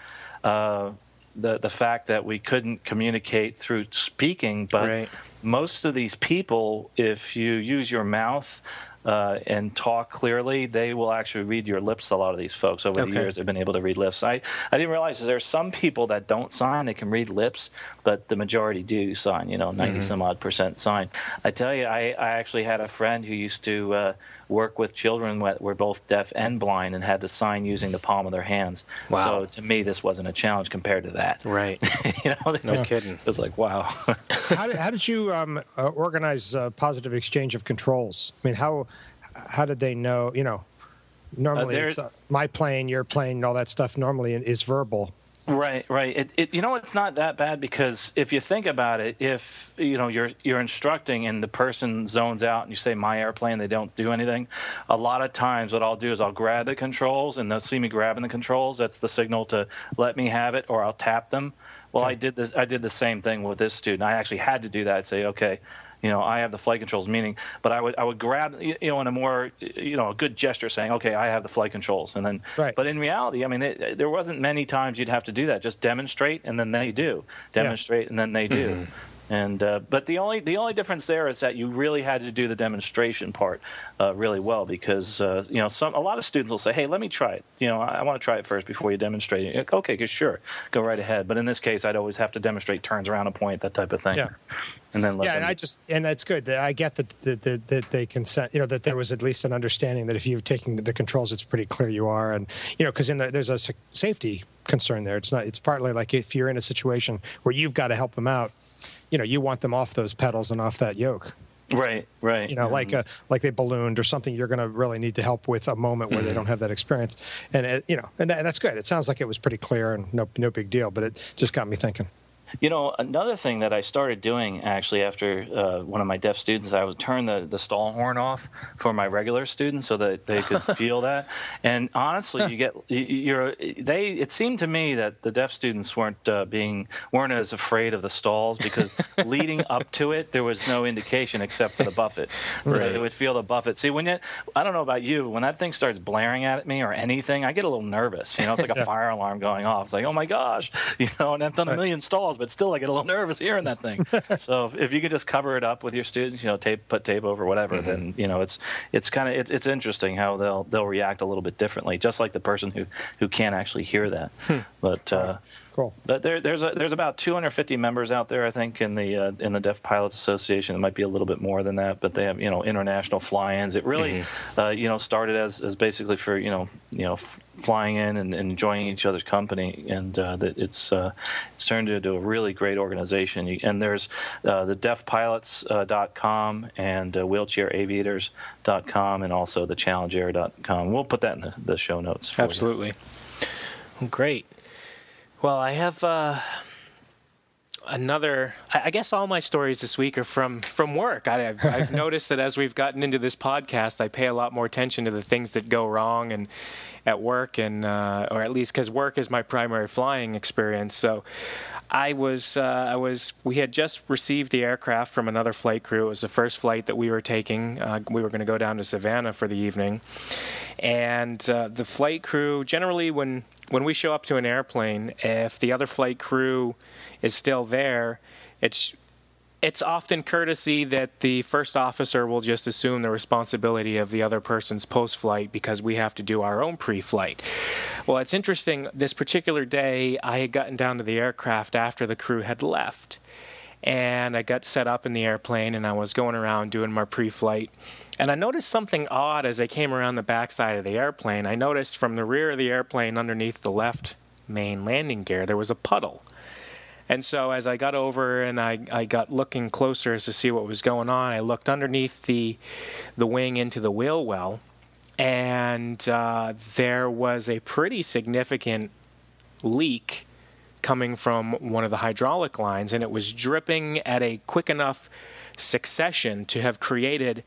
Uh, the the fact that we couldn't communicate through speaking, but right. most of these people, if you use your mouth, uh, and talk clearly, they will actually read your lips. A lot of these folks over okay. the years have been able to read lips. I, I didn't realize there are some people that don't sign; they can read lips, but the majority do sign. You know, 90 mm-hmm. some odd percent sign. I tell you, I, I actually had a friend who used to. Uh, work with children that were both deaf and blind and had to sign using the palm of their hands. Wow. So to me, this wasn't a challenge compared to that. Right. you know, no was, kidding. It was like, wow. how, did, how did you um, uh, organize uh, positive exchange of controls? I mean, how how did they know? You know, normally uh, it's uh, my plane, your plane, and all that stuff. Normally is verbal. Right, right. It, it, you know, it's not that bad because if you think about it, if you know you're you're instructing and the person zones out and you say my airplane, they don't do anything. A lot of times, what I'll do is I'll grab the controls and they'll see me grabbing the controls. That's the signal to let me have it, or I'll tap them. Well. I did this. I did the same thing with this student. I actually had to do that. I'd say, okay, you know, I have the flight controls, meaning, but I would I would grab, you know, in a more, you know, a good gesture, saying, okay, I have the flight controls, and then, right. but in reality, I mean, it, there wasn't many times you'd have to do that. Just demonstrate, and then they do. Demonstrate, yeah. and then they do. Mm-hmm. And uh, but the only the only difference there is that you really had to do the demonstration part uh, really well because uh, you know some a lot of students will say, "Hey, let me try it." You know, I, I want to try it first before you demonstrate it. Okay, sure, go right ahead. But in this case, I'd always have to demonstrate turns around a point, that type of thing. Yeah. And then yeah, and I just and that's good. I get that that, that they consent. You know that there was at least an understanding that if you've taken the controls, it's pretty clear you are, and you know because in the, there's a safety concern there. It's not. It's partly like if you're in a situation where you've got to help them out you know you want them off those pedals and off that yoke. Right right. You know mm-hmm. like a like they ballooned or something you're going to really need to help with a moment where mm-hmm. they don't have that experience. And it, you know and, that, and that's good. It sounds like it was pretty clear and no no big deal but it just got me thinking you know, another thing that I started doing actually after uh, one of my deaf students, I would turn the, the stall horn off for my regular students so that they could feel that. And honestly, you get you're they. It seemed to me that the deaf students weren't uh, being weren't as afraid of the stalls because leading up to it, there was no indication except for the buffet. Right. They would feel the buffet. See, when you, I don't know about you, when that thing starts blaring at me or anything, I get a little nervous. You know, it's like a fire alarm going off. It's like, oh my gosh, you know, and I've done a million stalls but still I get a little nervous hearing that thing. so if you could just cover it up with your students, you know, tape, put tape over, whatever, mm-hmm. then you know it's it's kind of it's, it's interesting how they'll they'll react a little bit differently, just like the person who who can't actually hear that. Hmm. But uh, cool. But there, there's a, there's about 250 members out there, I think, in the uh, in the Deaf Pilots Association. It might be a little bit more than that, but they have you know international fly-ins. It really mm-hmm. uh, you know started as, as basically for you know you know. F- flying in and, enjoying each other's company, and uh, that it's uh, it's turned into a really great organization. And there's uh, the deafpilots.com uh, and uh, wheelchairaviators.com, and also the challengeair.com. We'll put that in the, the show notes. Absolutely, you. great. Well, I have uh, another. I guess all my stories this week are from from work. I, have I've noticed that as we've gotten into this podcast, I pay a lot more attention to the things that go wrong and at work, and uh, or at least because work is my primary flying experience. So I was uh, I was we had just received the aircraft from another flight crew. It was the first flight that we were taking. Uh, we were going to go down to Savannah for the evening, and uh, the flight crew generally when when we show up to an airplane, if the other flight crew is still there, it's it's often courtesy that the first officer will just assume the responsibility of the other person's post flight because we have to do our own pre flight. Well, it's interesting. This particular day, I had gotten down to the aircraft after the crew had left. And I got set up in the airplane and I was going around doing my pre flight. And I noticed something odd as I came around the backside of the airplane. I noticed from the rear of the airplane underneath the left main landing gear, there was a puddle. And so as I got over and I, I got looking closer to see what was going on, I looked underneath the the wing into the wheel well, and uh, there was a pretty significant leak coming from one of the hydraulic lines, and it was dripping at a quick enough succession to have created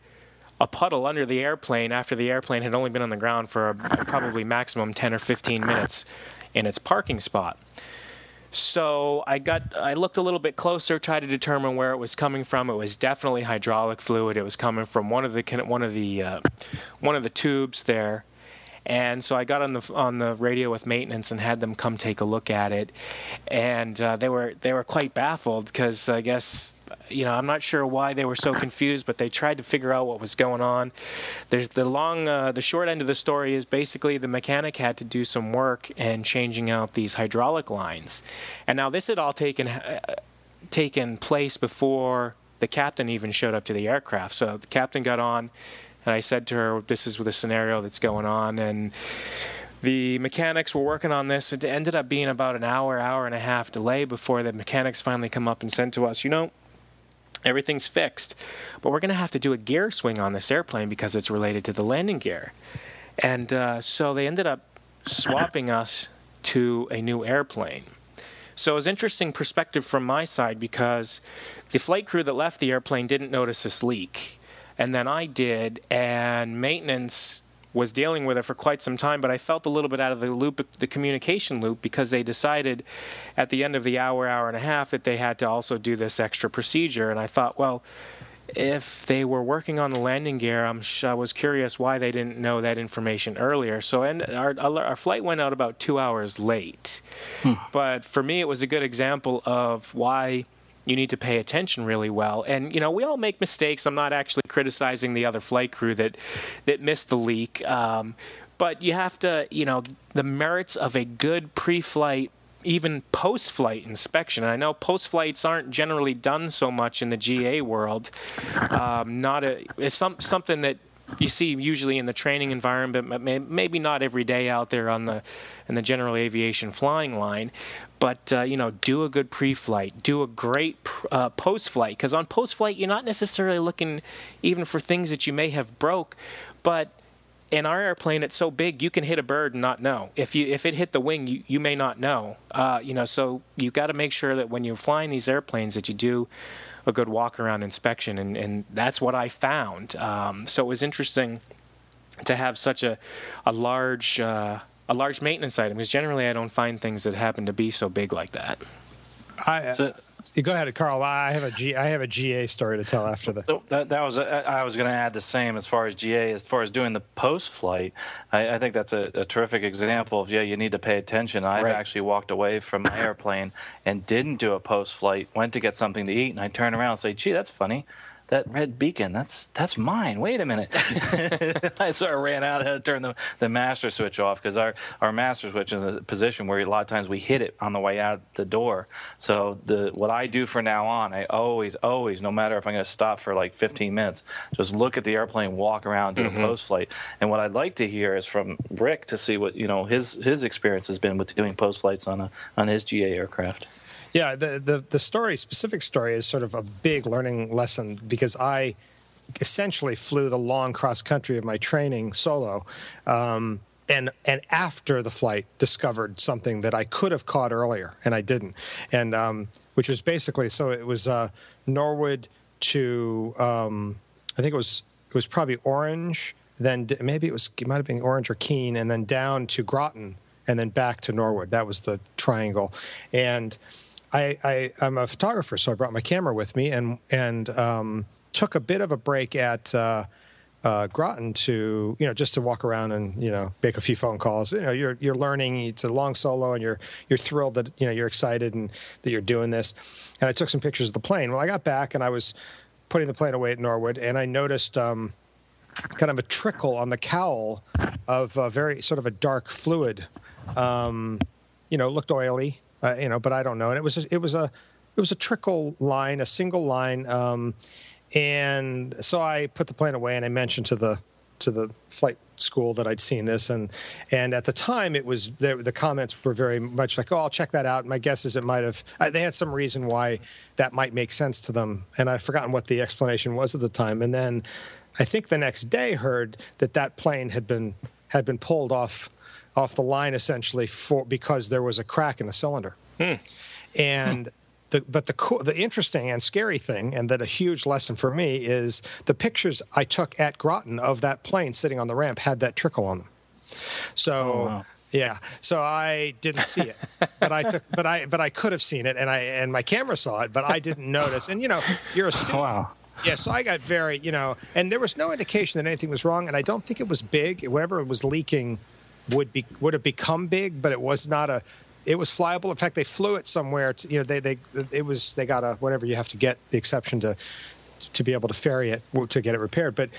a puddle under the airplane after the airplane had only been on the ground for a, probably maximum 10 or 15 minutes in its parking spot. So I got I looked a little bit closer, tried to determine where it was coming from. It was definitely hydraulic fluid. It was coming from one of the one of the uh, one of the tubes there. And so I got on the on the radio with maintenance and had them come take a look at it, and uh, they were they were quite baffled because I guess you know I'm not sure why they were so confused, but they tried to figure out what was going on. There's the long uh, the short end of the story is basically the mechanic had to do some work and changing out these hydraulic lines, and now this had all taken uh, taken place before the captain even showed up to the aircraft. So the captain got on and I said to her, "This is the scenario that's going on," and the mechanics were working on this. It ended up being about an hour, hour and a half delay before the mechanics finally come up and said to us, "You know." Everything's fixed, but we're going to have to do a gear swing on this airplane because it's related to the landing gear. And uh, so they ended up swapping us to a new airplane. So it was interesting perspective from my side because the flight crew that left the airplane didn't notice this leak and then I did, and maintenance was dealing with it for quite some time, but I felt a little bit out of the loop, the communication loop, because they decided at the end of the hour, hour and a half that they had to also do this extra procedure. And I thought, well, if they were working on the landing gear, I'm, I was curious why they didn't know that information earlier. So and our, our flight went out about two hours late. Hmm. But for me, it was a good example of why you need to pay attention really well. And you know, we all make mistakes. I'm not actually criticizing the other flight crew that that missed the leak, um, but you have to, you know, the merits of a good pre-flight. Even post-flight inspection. And I know post-flights aren't generally done so much in the GA world. Um, not a, it's some, something that you see usually in the training environment, but maybe not every day out there on the in the general aviation flying line. But uh, you know, do a good pre-flight, do a great uh, post-flight, because on post-flight you're not necessarily looking even for things that you may have broke, but in our airplane it's so big you can hit a bird and not know if you if it hit the wing you, you may not know uh, you know so you've got to make sure that when you're flying these airplanes that you do a good walk around inspection, and, and that's what I found. Um, so it was interesting to have such a a large uh, a large maintenance item because generally I don't find things that happen to be so big like that. I, uh, so, Go ahead, Carl. I have a G. I have a GA story to tell after the. That, that was. I was going to add the same as far as GA. As far as doing the post flight, I, I, think that's a, a, terrific example of yeah, you need to pay attention. I've right. actually walked away from my airplane and didn't do a post flight. Went to get something to eat, and I turn around and say, "Gee, that's funny." That red beacon, that's that's mine. Wait a minute. I sort of ran out and had to turn the, the master switch off because our, our master switch is a position where a lot of times we hit it on the way out the door. So the what I do from now on, I always, always, no matter if I'm going to stop for like 15 minutes, just look at the airplane, walk around, do mm-hmm. a post flight. And what I'd like to hear is from Rick to see what you know his his experience has been with doing post flights on a on his GA aircraft. Yeah, the, the, the story, specific story, is sort of a big learning lesson because I essentially flew the long cross country of my training solo. Um, and and after the flight discovered something that I could have caught earlier and I didn't, and um, which was basically so it was uh, Norwood to um, I think it was it was probably Orange, then maybe it was it might have been Orange or Keene, and then down to Groton, and then back to Norwood. That was the triangle, and I, I am a photographer, so I brought my camera with me and and um, took a bit of a break at. Uh, uh, Groton to you know just to walk around and you know make a few phone calls. You know you're you're learning. It's a long solo, and you're you're thrilled that you know you're excited and that you're doing this. And I took some pictures of the plane. Well, I got back and I was putting the plane away at Norwood, and I noticed um, kind of a trickle on the cowl of a very sort of a dark fluid. Um, you know, looked oily. Uh, you know, but I don't know. And it was it was a it was a trickle line, a single line. Um, and so I put the plane away, and I mentioned to the to the flight school that I'd seen this, and and at the time it was the, the comments were very much like, oh, I'll check that out. My guess is it might have uh, they had some reason why that might make sense to them, and I'd forgotten what the explanation was at the time. And then I think the next day heard that that plane had been had been pulled off off the line essentially for because there was a crack in the cylinder, hmm. and. Hmm the, but the cool, the interesting and scary thing, and that a huge lesson for me is the pictures I took at Groton of that plane sitting on the ramp had that trickle on them. So. Oh, wow. Yeah, so I didn't see it, but I took, but I, but I could have seen it, and I, and my camera saw it, but I didn't notice. And you know, you're a student. Wow. Yeah, so I got very, you know, and there was no indication that anything was wrong, and I don't think it was big. Whatever was leaking would be would have become big, but it was not a it was flyable. In fact, they flew it somewhere. To, you know, they they it was they got a whatever you have to get the exception to to be able to ferry it to get it repaired. But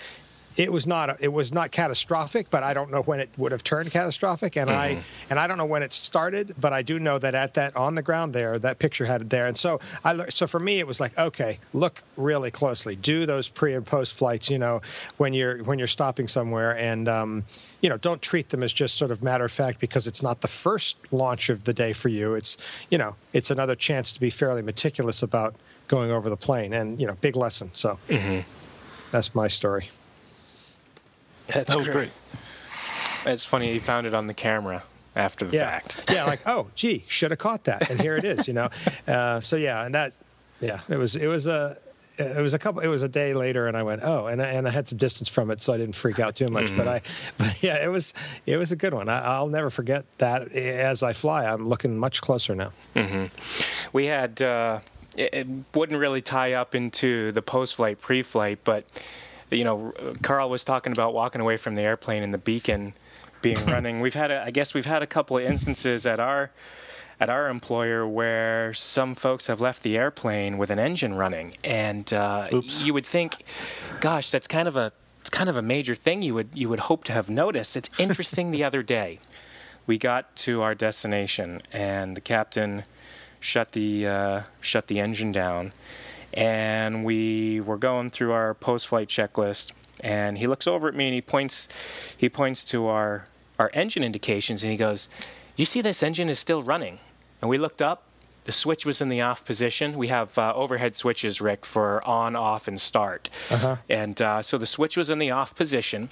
it was not it was not catastrophic, but I don't know when it would have turned catastrophic, and mm-hmm. I and I don't know when it started, but I do know that at that on the ground there, that picture had it there, and so I so for me it was like okay, look really closely, do those pre and post flights, you know, when you're when you're stopping somewhere, and um, you know, don't treat them as just sort of matter of fact because it's not the first launch of the day for you. It's you know, it's another chance to be fairly meticulous about going over the plane, and you know, big lesson. So mm-hmm. that's my story. That's that was great. great. It's funny you found it on the camera after the yeah. fact. yeah, like oh, gee, should have caught that, and here it is. You know, uh, so yeah, and that, yeah, it was it was a it was a couple it was a day later and i went oh and I, and I had some distance from it so i didn't freak out too much mm-hmm. but i but yeah it was it was a good one I, will never forget that as i fly i'm looking much closer now mm-hmm. we had uh, it, it wouldn't really tie up into the post-flight pre-flight but you know, Carl was talking about walking away from the airplane and the beacon being running. We've had, a, I guess, we've had a couple of instances at our at our employer where some folks have left the airplane with an engine running, and uh, you would think, gosh, that's kind of a it's kind of a major thing you would you would hope to have noticed. It's interesting. the other day, we got to our destination, and the captain shut the uh, shut the engine down and we were going through our post-flight checklist and he looks over at me and he points he points to our our engine indications and he goes you see this engine is still running. And we looked up the switch was in the off position. We have uh, overhead switches rick for on off and start. Uh-huh. and uh, so the switch was in the off position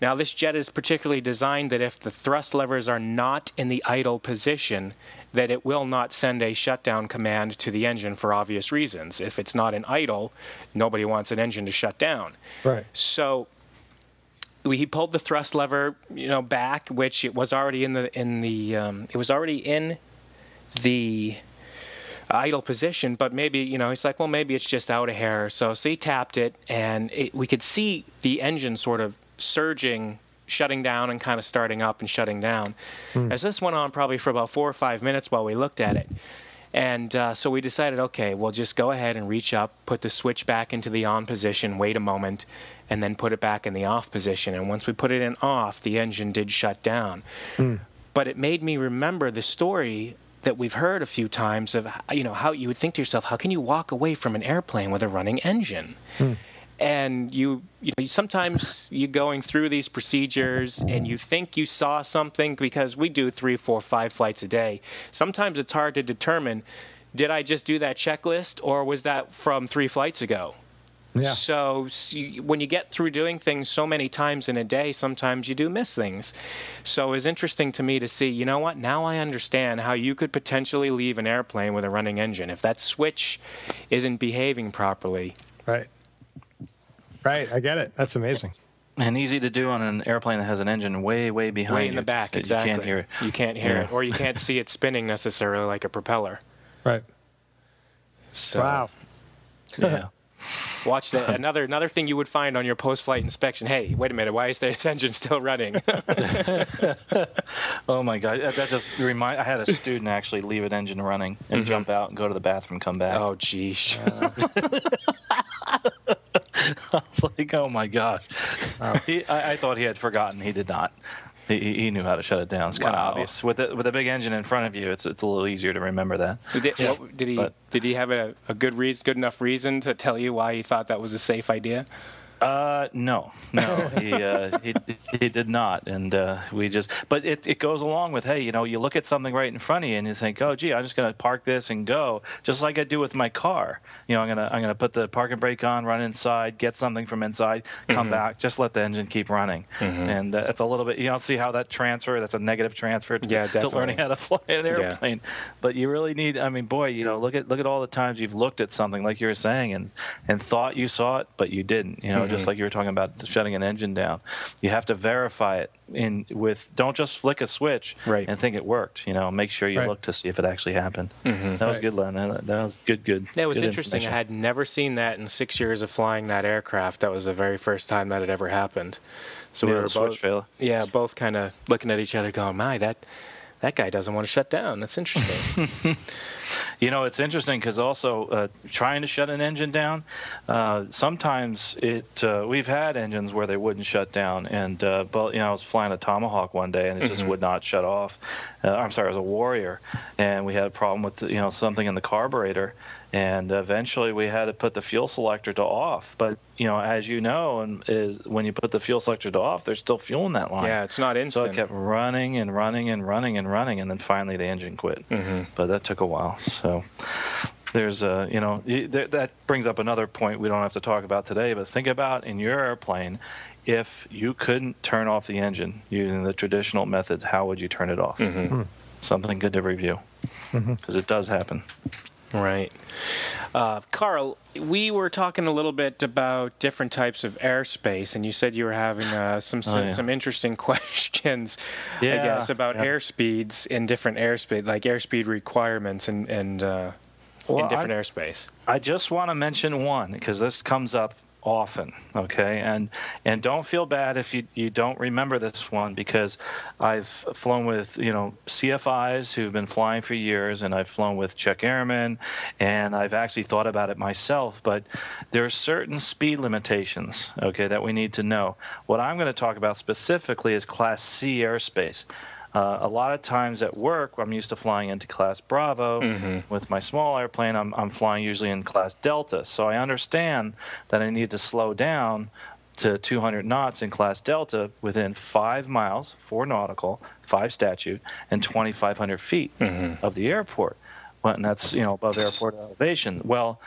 now, this jet is particularly designed that if the thrust levers are not in the idle position, that it will not send a shutdown command to the engine for obvious reasons. If it's not in idle, nobody wants an engine to shut down. Right. So he pulled the thrust lever, you know, back, which it was already in the in the um, it was already in the idle position, but maybe you know he's like, well, maybe it's just out of hair. So so he tapped it, and it, we could see the engine sort of surging, shutting down, and kind of starting up and shutting down. Mm. As this went on probably for about four or five minutes while we looked at it. And uh, so we decided, okay, we'll just go ahead and reach up, put the switch back into the on position, wait a moment, and then put it back in the off position. And once we put it in off, the engine did shut down. Mm. But it made me remember the story that we've heard a few times of you know how you would think to yourself, how can you walk away from an airplane with a running engine? Mm and you you know sometimes you're going through these procedures and you think you saw something because we do three four five flights a day sometimes it's hard to determine did i just do that checklist or was that from three flights ago Yeah. So when you get through doing things so many times in a day, sometimes you do miss things. So it's interesting to me to see, you know what? Now I understand how you could potentially leave an airplane with a running engine if that switch isn't behaving properly. Right. Right. I get it. That's amazing. And easy to do on an airplane that has an engine way, way behind Way you. in the back, exactly. You can't hear it. You can't hear Yeah. it, or you can't see it spinning necessarily like a propeller. Right. So Wow. Yeah. watch that. Another another thing you would find on your post-flight inspection. Hey, wait a minute, why is the engine still running? Oh my god, that, just remind. I had a student actually leave an engine running and mm-hmm. jump out and go to the bathroom, come back. oh, geez. I was like, oh my gosh. Oh. He, I, I thought he had forgotten. He did not. He, he knew how to shut it down. It's kind of Wow. obvious with the, with a big engine in front of you. It's it's a little easier to remember that. Did, what, did he but- did he have a, a good reason, good enough reason to tell you why he thought that was a safe idea? Uh, no, no, he uh, he he did not, and uh, we just. But it it goes along with hey, you know, you look at something right in front of you and you think, oh, gee, I'm just gonna park this and go, just like I do with my car. You know, I'm gonna I'm gonna put the parking brake on, run inside, get something from inside, come back, just let the engine keep running, and uh, it's a little bit. You don't see how that transfer. That's a negative transfer. To, Yeah, to learning how to fly an airplane. But you really need. I mean, boy, you know, look at look at all the times you've looked at something like you were saying and and thought you saw it, but you didn't. You know, Mm-hmm. Just mm-hmm. like you were talking about shutting an engine down. You have to verify it in with. Don't just flick a switch Right. and think it worked. You know, make sure you Right. look to see if it actually happened. Mm-hmm. That was Right. good, Len. That that was good. Good. That was good interesting. I had never seen that in six years of flying that aircraft. That was the very first time that had ever happened. So Yeah, we the were both, failure. yeah, both kind of looking at each other, going, "My, that that guy doesn't want to shut down. That's interesting." You know, it's interesting because also uh, trying to shut an engine down, uh, sometimes it. Uh, we've had engines where they wouldn't shut down, and uh, but you know, I was flying a Tomahawk one day and it just would not shut off. Uh, I'm sorry, it was a Warrior, and we had a problem with you know something in the carburetor, and eventually we had to put the fuel selector to off. But you know, as you know, and is when you put the fuel selector to off, there's still fuel in that line. yeah, it's not instant. So it kept running and running and running and running, and then finally the engine quit. Mm-hmm. But that took a while. So there's a, you know, y- that brings up another point we don't have to talk about today. But think about in your airplane, if you couldn't turn off the engine using the traditional methods, how would you turn it off? Mm-hmm. Hmm. Something good to review mm-hmm. because it does happen. Right. Uh, Carl, we were talking a little bit about different types of airspace, and you said you were having uh, some some, Oh, yeah. some interesting questions, I guess, about yeah. airspeeds in different airspeed, like airspeed requirements and and uh, Well, in different I- airspace. I just want to mention one because this comes up often okay? And and don't feel bad if you you don't remember this one because I've flown with you know CFIs who've been flying for years and I've flown with check airmen and I've actually thought about it myself but there are certain speed limitations okay that we need to know. What I'm going to talk about specifically is class C airspace uh, a lot of times at work, I'm used to flying into class Bravo. With my small airplane, I'm, I'm flying usually in class Delta. So I understand that I need to slow down to 200 knots in class Delta within five miles, four nautical, five statute, and 2,500 feet of the airport. Well, and that's you know above airport elevation. Well,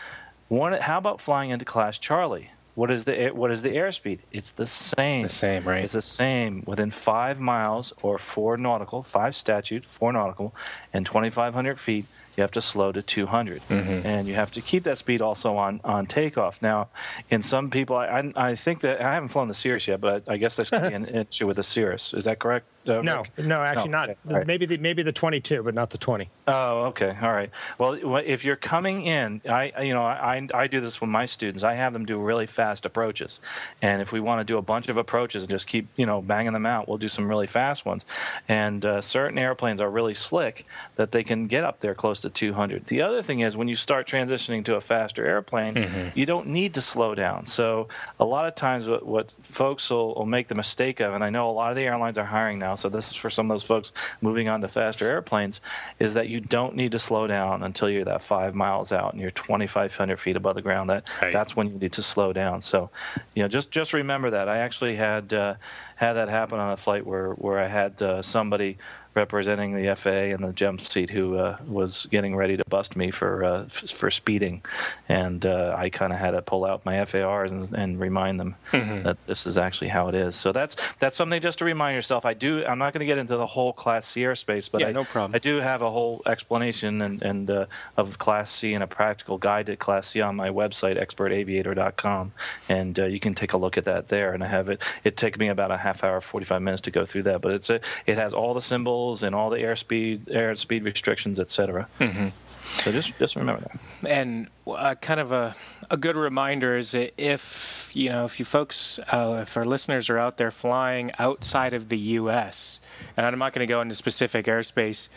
one, how about flying into class Charlie? What is the what is the airspeed? It's the same. The same, right? It's the same within five miles or four nautical, five statute, four nautical, and 2,500 feet. You have to slow to 200, and you have to keep that speed also on on takeoff. Now, in some people, I I, I think that I haven't flown the Cirrus yet, but I, I guess this could be an issue with the Cirrus. Is that correct? uh, No, Rick? no, actually No, not. okay, right. Maybe the maybe the 22, but not the 20. Oh, okay, all right. Well, if you're coming in, I, I- you know, I, I do this with my students. I have them do really fast approaches, and if we want to do a bunch of approaches and just keep, you know, banging them out, we'll do some really fast ones. And uh, certain airplanes are really slick that they can get up there close to 200. The other thing is when you start transitioning to a faster airplane, you don't need to slow down. So a lot of times, what, what folks will, will make the mistake of, and I know a lot of the airlines are hiring now, so this is for some of those folks moving on to faster airplanes, is that you don't need to slow down until you're that five miles out and you're 2,500 feet above the ground. That Right. that's when you need to slow down. So, you know, just just remember that. I actually had uh, had that happen on a flight where where I had uh, somebody representing the FAA and the jump seat who uh, was getting ready to bust me for uh, f- for speeding, and uh, I kind of had to pull out my FARs and, and remind them mm-hmm. that this is actually how it is. So that's that's something just to remind yourself. I do. I'm not going to get into the whole Class C airspace, but yeah, I, no problem. I do have a whole explanation and, and uh, of Class C and a practical guide to Class C on my website expertaviator.com, and uh, you can take a look at that there. And I have it. It took me about a half hour, 45 minutes to go through that, but it's a, it has all the symbols and all the airspeed, airspeed restrictions, etc. Mm-hmm. So just just remember that. And uh, kind of a a good reminder is if you know if you folks uh, if our listeners are out there flying outside of the U.S. and I'm not going to go into specific airspace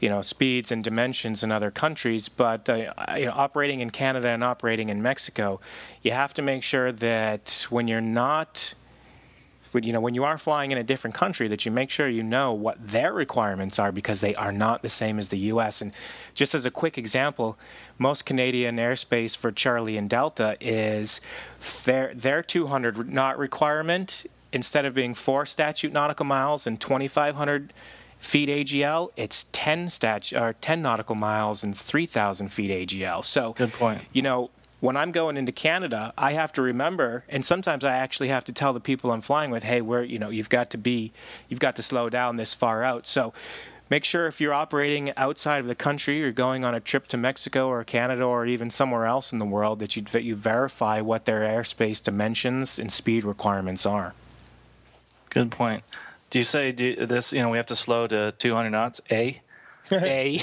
you know speeds and dimensions in other countries, but uh, you know operating in Canada and operating in Mexico, you have to make sure that when you're not you know when you are flying in a different country that you make sure you know what their requirements are because they are not the same as the US and just as a quick example most Canadian airspace for Charlie and Delta is their their 200 knot requirement instead of being 4 statute nautical miles and 2500 feet AGL, it's 10 stat or 10 nautical miles and 3,000 feet AGL. So, good point. You know, when I'm going into Canada, I have to remember, and sometimes I actually have to tell the people I'm flying with, hey, where you know you've got to be, you've got to slow down this far out. So make sure if you're operating outside of the country, you're going on a trip to Mexico or Canada or even somewhere else in the world, that you that you verify what their airspace dimensions and speed requirements are. Good point. Do you say do this? You know, we have to slow to 200 knots. A. A.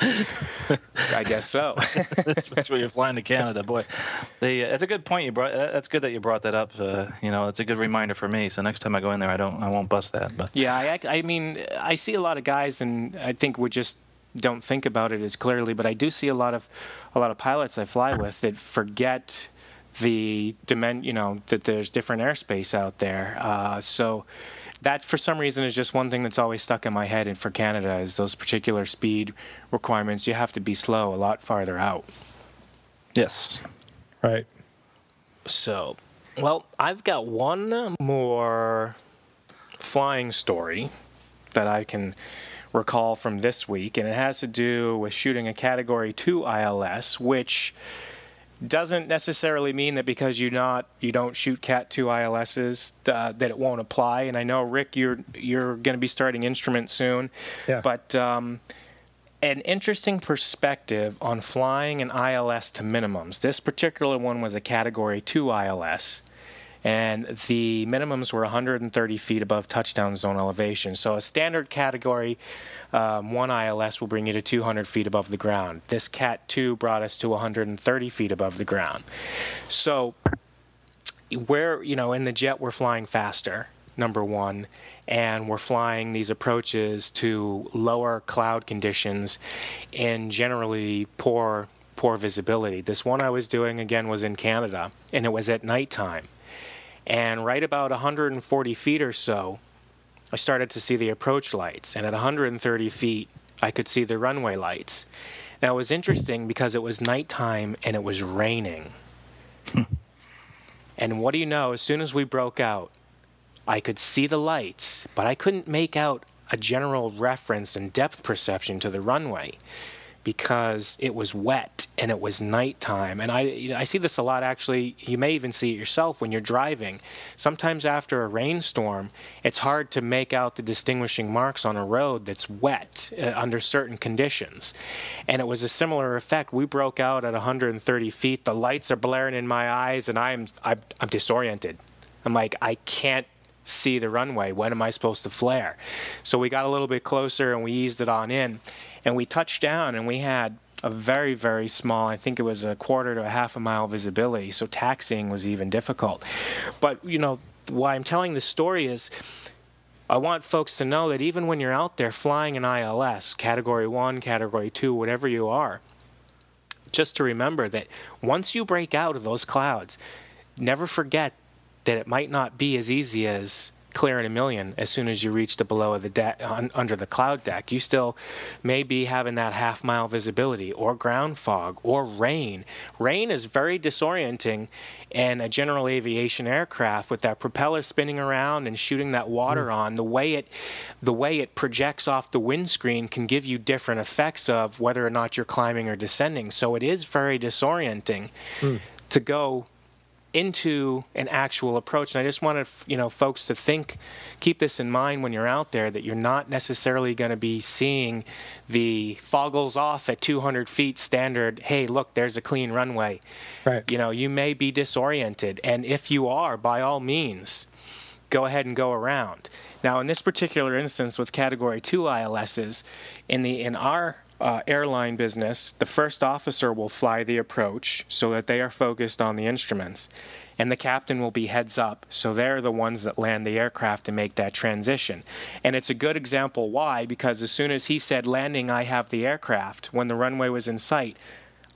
I guess so. Especially you're flying to Canada, boy. The, uh, that's a good point you brought. That's good that you brought that up. Uh, you know, it's a good reminder for me. So next time I go in there, I don't, I won't bust that. But yeah, I, I mean, I see a lot of guys, and I think we just don't think about it as clearly. But I do see a lot of, a lot of pilots I fly with that forget the dimen, you know, that there's different airspace out there. Uh, so that for some reason is just one thing that's always stuck in my head and for Canada is those particular speed requirements you have to be slow a lot farther out. Yes. Right. So, well, I've got one more flying story that I can recall from this week, and it has to do with shooting a Category 2 ILS, which doesn't necessarily mean that because you not you don't shoot Cat 2 ILSs uh, that it won't apply. And I know Rick, you're you're going to be starting instrument soon, yeah. but um, an interesting perspective on flying an ILS to minimums. This particular one was a Category 2 ILS and the minimums were 130 feet above touchdown zone elevation. So a standard category um, one ILS will bring you to 200 feet above the ground. This Cat 2 brought us to 130 feet above the ground. So where you know in the jet we're flying faster number one and we're flying these approaches to lower cloud conditions and generally poor poor visibility this one i was doing again was in canada and it was at nighttime and right about 140 feet or so, I started to see the approach lights. And at 130 feet, I could see the runway lights. Now, it was interesting because it was nighttime and it was raining. Hmm. and what do you know? As soon as we broke out, I could see the lights, but I couldn't make out a general reference and depth perception to the runway because it was wet and it was nighttime. And I you know, I see this a lot actually. You may even see it yourself when you're driving. Sometimes after a rainstorm, it's hard to make out the distinguishing marks on a road that's wet uh, under certain conditions. And it was a similar effect. We broke out at 130 feet. The lights are blaring in my eyes, and I'm I'm, I'm disoriented. I'm like I can't see the runway. When am I supposed to flare? So we got a little bit closer and we eased it on in and we touched down and we had a very very small i think it was a quarter to a half a mile visibility so taxiing was even difficult. But you know why i'm telling this story is I want folks to know that even when you're out there flying an ILS, category 1, category 2, whatever you are, just to remember that once you break out of those clouds, never forget that it might not be as easy as clear in a million as soon as you reach the below of the deck un, under the cloud deck. You still may be having that half mile visibility or ground fog or rain. Rain is very disorienting and a general aviation aircraft with that propeller spinning around and shooting that water mm. on the way it the way it projects off the windscreen can give you different effects of whether or not you're climbing or descending so it is very disorienting mm. to go into an actual approach. And I just wanted you know folks to think, keep this in mind when you're out there that you're not necessarily going to be seeing the foggles off at 200 feet standard. Hey, look, there's a clean runway. Right. You know, you may be disoriented, and if you are, by all means, go ahead and go around. Now, in this particular instance with Category 2 ILSs, in the in our uh, airline business, the first officer will fly the approach so that they are focused on the instruments, and the captain will be heads up, so they're the ones that land the aircraft and make that transition. And it's a good example why, because as soon as he said landing, I have the aircraft, when the runway was in sight,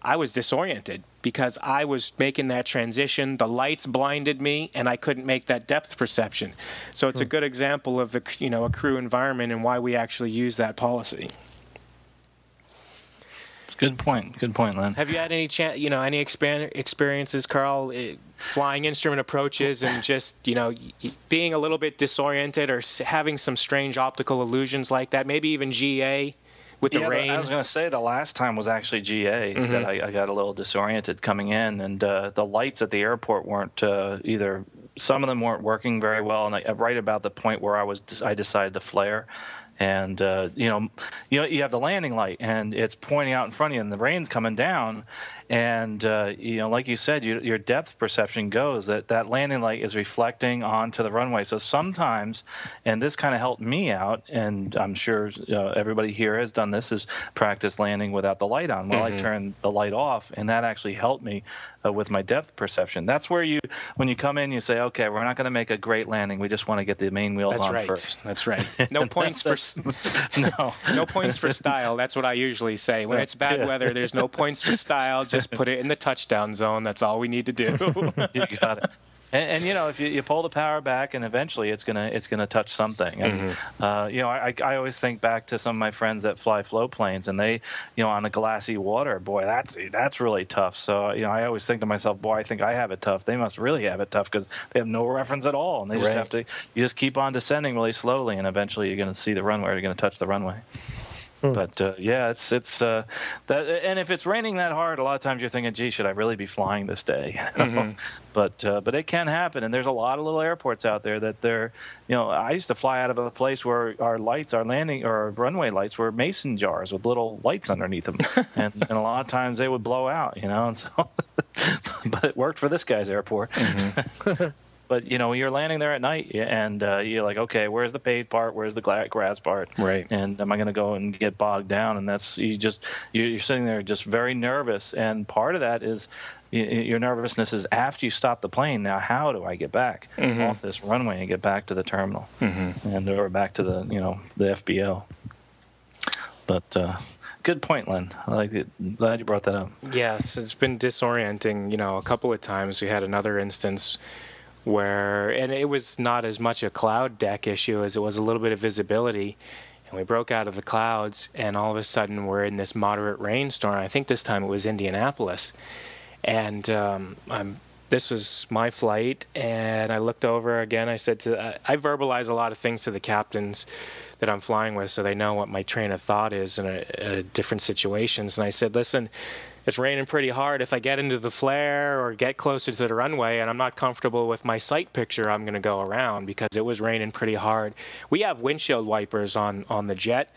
I was disoriented because I was making that transition. The lights blinded me, and I couldn't make that depth perception. So it's a hmm. good example of the you know a crew environment and why we actually use that policy. Good point. Good point, Len. Have you had any chance, you know, any experiences, Carl, eh, flying instrument approaches and just, you know, being a little bit disoriented or having some strange optical illusions like that? Maybe even GA with the yeah, rain. I was going to say the last time was actually GA mm-hmm. that I, I, got a little disoriented coming in, and uh, the lights at the airport weren't uh, either. Some of them weren't working very well, and I, right about the point where I was, I decided to flare and uh, you know, you know, you have the landing light, and it's pointing out in front of you, and the rain's coming down, and uh, you know, like you said, you, your depth perception goes that that landing light is reflecting onto the runway. So sometimes, and this kind of helped me out, and I'm sure uh, everybody here has done this: is practice landing without the light on. Well, mm-hmm. I turned the light off, and that actually helped me uh, with my depth perception. That's where you, when you come in, you say, okay, we're not going to make a great landing. We just want to get the main wheels That's on right. first. That's right. No points for no no points for style. That's what I usually say. When it's bad yeah. weather, there's no points for style. Just put it in the touchdown zone. That's all we need to do. you got it. And, and, you know, if you, you, pull the power back, and eventually it's gonna it's gonna touch something. And mm-hmm. uh, you know, I, I always think back to some of my friends that fly float planes, and they, you know, on the glassy water, boy, that's that's really tough. So you know, I always think to myself, boy, I think I have it tough. They must really have it tough because they have no reference at all, and they just right. have to. You just keep on descending really slowly, and eventually you're gonna see the runway. You're gonna touch the runway. Hmm. But uh, yeah, it's it's uh, that, and if it's raining that hard, a lot of times you're thinking, "Gee, should I really be flying this day?" mm-hmm. but uh, but it can happen, and there's a lot of little airports out there that they're, you know, I used to fly out of a place where our lights, our landing or runway lights, were mason jars with little lights underneath them, and, and a lot of times they would blow out, you know, and so, but it worked for this guy's airport. Mm-hmm. But you know, you're landing there at night, and uh, you're like, okay, where's the paved part? Where's the grass part? Right. And am I going to go and get bogged down? And that's you just you're sitting there just very nervous. And part of that is your nervousness is after you stop the plane. Now, how do I get back mm-hmm. off this runway and get back to the terminal mm-hmm. and or back to the you know the FBO? But uh, good point, Len. I like it. Glad you brought that up. Yes, it's been disorienting. You know, a couple of times we had another instance where and it was not as much a cloud deck issue as it was a little bit of visibility. And we broke out of the clouds and all of a sudden we're in this moderate rainstorm. I think this time it was indianapolis. And um, I'm, this was my flight and i looked over again i said to I, I verbalize a lot of things to the captains that i'm flying with so they know what my train of thought is in a, a different situations and i said listen it's raining pretty hard. If I get into the flare or get closer to the runway and I'm not comfortable with my sight picture, I'm going to go around because it was raining pretty hard. We have windshield wipers on on the jet,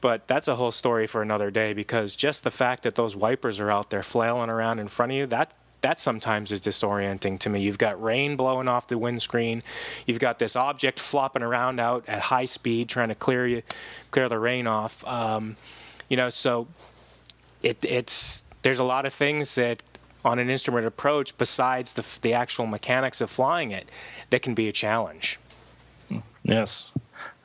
but that's a whole story for another day because just the fact that those wipers are out there flailing around in front of you, that that sometimes is disorienting to me. You've got rain blowing off the windscreen. You've got this object flopping around out at high speed trying to clear you clear the rain off. Um, you know, so it, it's there's a lot of things that on an instrument approach besides the, the actual mechanics of flying it that can be a challenge. Yes.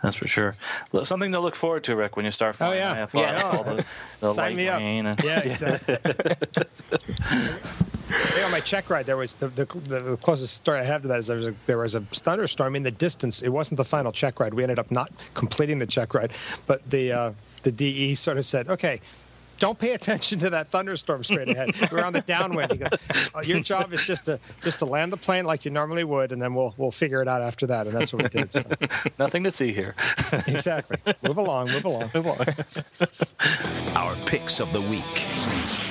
That's for sure. Something to look forward to, Rick, when you start flying. Oh yeah, yeah. All the, the Sign me up. And, yeah, exactly. Hey, on my check ride, there was the, the, the closest story I have to that is there was, a, there was a thunderstorm in the distance. It wasn't the final check ride. We ended up not completing the check ride, but the uh, the DE sort of said, "Okay, don't pay attention to that thunderstorm straight ahead. We're on the downwind. He goes, oh, your job is just to just to land the plane like you normally would, and then we'll we'll figure it out after that. And that's what we did. So. Nothing to see here. exactly. Move along. Move along. Move on. Our picks of the week.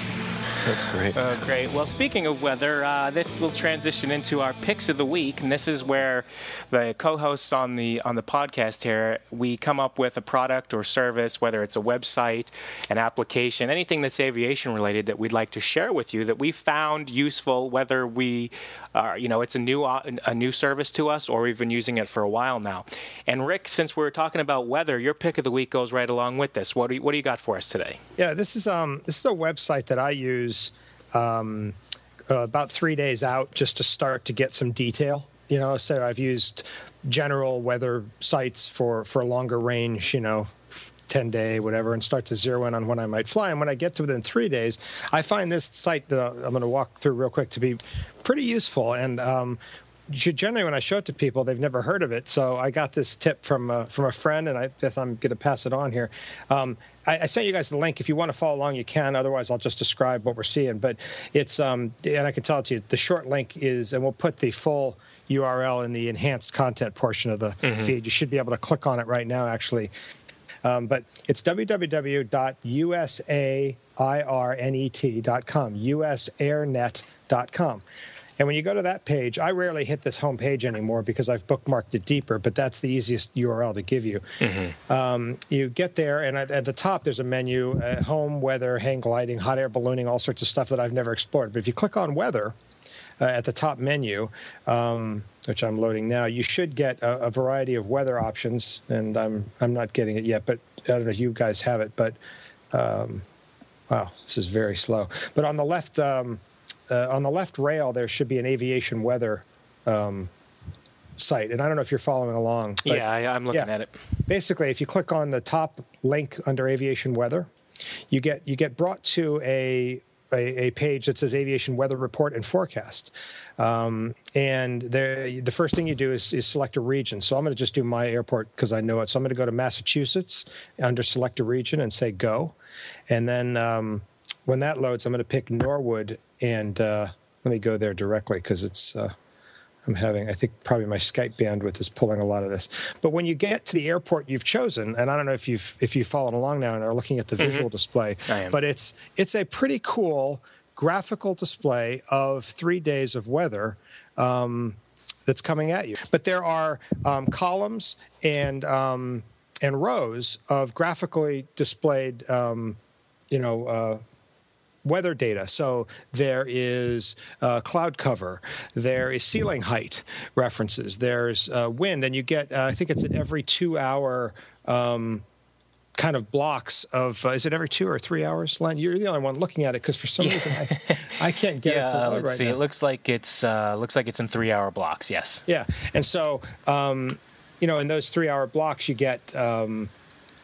That's great. Uh, great. Well, speaking of weather, uh, this will transition into our picks of the week, and this is where the co-hosts on the on the podcast here we come up with a product or service, whether it's a website, an application, anything that's aviation related that we'd like to share with you that we found useful, whether we, uh, you know, it's a new a new service to us or we've been using it for a while now. And Rick, since we're talking about weather, your pick of the week goes right along with this. What do you, what do you got for us today? Yeah, this is um this is a website that I use um, uh, about three days out just to start to get some detail. You know, so I've used general weather sites for for a longer range. You know, 10 day, whatever, and start to zero in on when I might fly. And when I get to within three days, I find this site that I'm going to walk through real quick to be pretty useful. And um, generally, when I show it to people, they've never heard of it. So I got this tip from uh, from a friend, and I guess I'm going to pass it on here. Um, I, I, sent you guys the link. If you want to follow along, you can. Otherwise, I'll just describe what we're seeing. But it's um, and I can tell it to you. The short link is, and we'll put the full URL in the enhanced content portion of the mm-hmm. feed. You should be able to click on it right now, actually. Um, but it's www.usairnet.com, usairnet.com. And when you go to that page, I rarely hit this home page anymore because I've bookmarked it deeper, but that's the easiest URL to give you. Mm-hmm. Um, you get there, and at, at, the top, there's a menu uh, home, weather, hang gliding, hot air ballooning, all sorts of stuff that I've never explored. But if you click on weather, uh, at the top menu, um, which I'm loading now, you should get a, a, variety of weather options. And I'm I'm not getting it yet, but I don't know if you guys have it. But um, wow, this is very slow. But on the left, um, uh, on the left rail, there should be an aviation weather um, site. And I don't know if you're following along. yeah, I, am looking yeah, at it. Basically, if you click on the top link under aviation weather, you get you get brought to a a, a page that says aviation weather report and forecast. Um, and the the first thing you do is, is select a region. So I'm going to just do my airport because I know it. So I'm going to go to Massachusetts under select a region and say go. And then um, when that loads, I'm going to pick Norwood and uh, let me go there directly because it's. Uh, I'm having, I think probably my Skype bandwidth is pulling a lot of this. But when you get to the airport you've chosen, and I don't know if you've if you've followed along now and are looking at the mm-hmm. visual display, but it's it's a pretty cool graphical display of three days of weather. Um, that's coming at you. But there are um, columns and um, and rows of graphically displayed, um, you know, uh, weather data. So there is uh, cloud cover, there is ceiling height references, there's uh, wind, and you get, uh, I think it's at every two hour. Um, kind of blocks of uh, is it every two or three hours len you're the only one looking at it because for some reason I, I can't get yeah, it to let's right see now. it looks like it's uh, looks like it's in three hour blocks yes yeah and so um, you know in those three hour blocks you get um,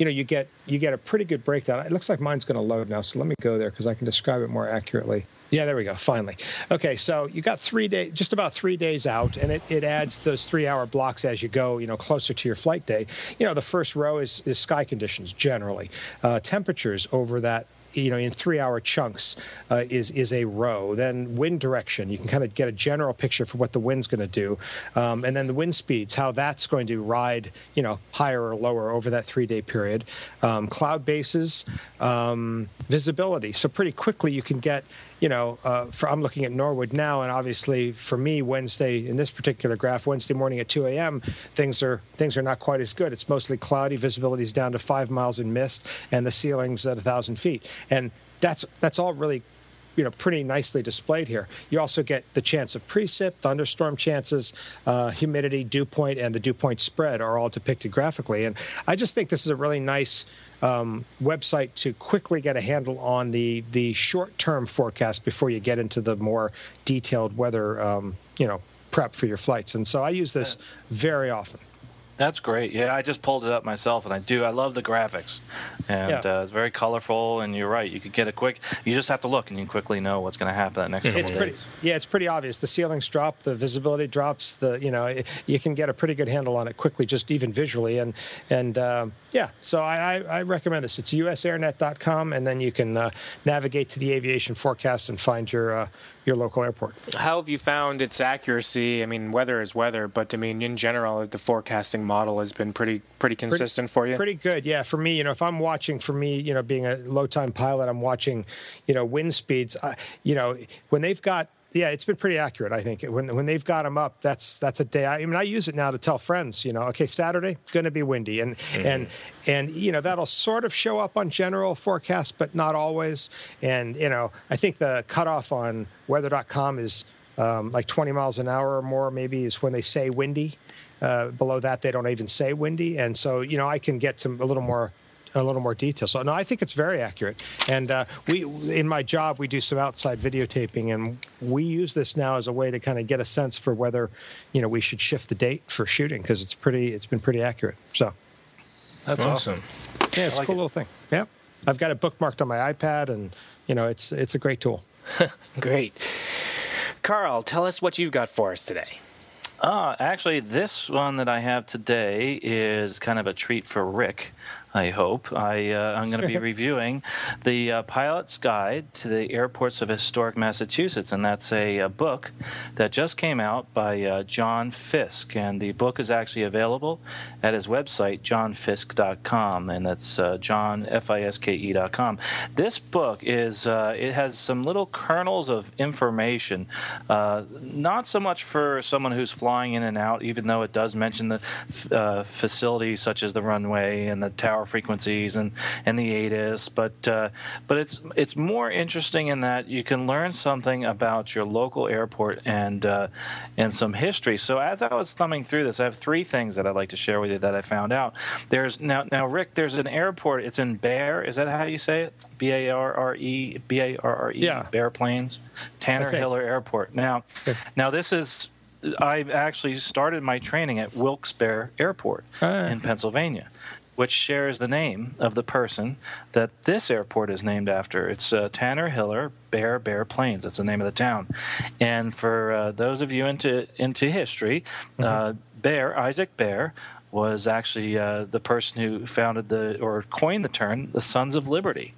you know you get you get a pretty good breakdown. It looks like mine's going to load now, so let me go there because I can describe it more accurately. Yeah, there we go. Finally. Okay, so you got three days, just about three days out, and it, it adds those three hour blocks as you go, you know, closer to your flight day. You know, the first row is, is sky conditions generally, uh, temperatures over that you know in three hour chunks uh, is is a row. Then wind direction you can kind of get a general picture for what the wind's going to do. Um, and then the wind speeds how that's going to ride you know higher or lower over that three day period. Um, cloud bases um, visibility. So pretty quickly you can get you know, uh, for, I'm looking at Norwood now, and obviously for me, Wednesday in this particular graph, Wednesday morning at 2 a.m., things are things are not quite as good. It's mostly cloudy, visibility is down to five miles in mist, and the ceiling's at a thousand feet, and that's that's all really you know pretty nicely displayed here. You also get the chance of precip, thunderstorm chances, uh, humidity, dew point, and the dew point spread are all depicted graphically. And I just think this is a really nice um, website to quickly get a handle on the the short term forecast before you get into the more detailed weather um, you know prep for your flights. And so I use this very often. That's great. Yeah, I just pulled it up myself, and I do. I love the graphics, and Yeah. uh, it's very colorful. And you're right. You could get a quick. You just have to look, and you quickly know what's going to happen that next couple It's pretty, days. yeah, it's pretty obvious. The ceilings drop, the visibility drops. The you know it, you can get a pretty good handle on it quickly, just even visually. And and um, yeah, so I, I, I recommend this. It's usairnet.com, and then you can uh, navigate to the aviation forecast and find your uh, your local airport. How have you found its accuracy? I mean, weather is weather, but I mean, in general, the forecasting model has been pretty pretty consistent for you. Pretty good, yeah. For me, you know, if I'm watching, for me, you know, being a low time pilot, I'm watching, you know, wind speeds. Uh, you know, when they've got, yeah, it's been pretty accurate. I think when when they've got them up, that's that's a day. I, I mean, I use it now to tell friends, you know, okay, Saturday going to be windy, and and and you know that'll sort of show up on general forecasts, but not always. And you know, I think the cutoff on weather.com is um, like 20 miles an hour or more, maybe is when they say windy. Uh, below that, they don't even say windy, and so you know I can get some a little more a little more detail. So no, I think it's very accurate. And uh, we, in my job, we do some outside videotaping, and we use this now as a way to kind of get a sense for whether, you know, we should shift the date for shooting because it's pretty, it's been pretty accurate. So That's awesome. yeah, it's I a like cool it. little thing. Yeah, I've got it bookmarked on my iPad, and you know, it's it's a great tool. Great. Carl, tell us what you've got for us today. Uh, actually, this one that I have today is kind of a treat for Rick. I hope I uh, I'm going to be reviewing the uh, Pilot's Guide to the Airports of Historic Massachusetts, and that's a, a book that just came out by uh, John Fiske, and the book is actually available at his website johnfiske.com, and that's uh, John F I S K E dot com. This book is uh, it has some little kernels of information, uh, not so much for someone who's flying in and out, even though it does mention the f- uh, facilities such as the runway and the tower frequencies and, and the ATIS, but uh, but it's it's more interesting in that you can learn something about your local airport and uh, and some history. So as I was thumbing through this, I have three things that I'd like to share with you that I found out. There's now now Rick, there's an airport. It's in Barre. Is that how you say it? B A R R E B A R R E. Yeah. Barre Plains, Tanner Okay. Hiller Airport. Now, now this is. I actually started my training at Wilkes-Barre Airport Ah. in Pennsylvania, which shares the name of the person that this airport is named after. It's uh, Tanner Hiller Barre Barre Plains. That's the name of the town. And for uh, those of you into into history, uh, Barre Isaac Barre was actually uh, the person who founded the or coined the term the Sons of Liberty.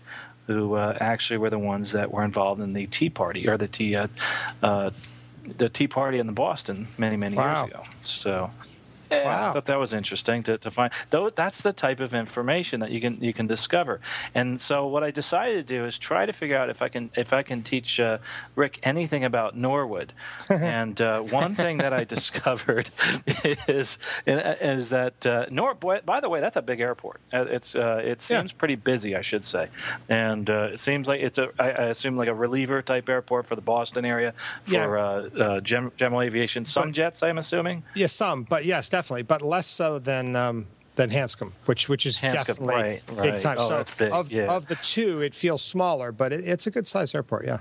Who uh, actually were the ones that were involved in the Tea Party or the Tea uh, uh, the Tea Party in the Boston many many Wow. years ago. So. Yeah, Wow. I thought that was interesting to, to find. Though that's the type of information that you can you can discover. And so what I decided to do is try to figure out if I can if I can teach uh, Rick anything about Norwood. and uh, one thing that I discovered is is that uh, Nor. By the way, that's a big airport. Uh, It's uh, it Yeah. seems pretty busy, I should say, and uh, it seems like it's a I, I assume like a reliever type airport for the Boston area for Yeah. uh, uh, general aviation. Some But- jets, I'm assuming. Yeah, some, but yes, definitely, but less so than um, than Hanscom, which which is Hanscom, definitely right, big right. time. Oh, so big, of yeah. of the two, it feels smaller, but it, it's a good size airport. Yeah.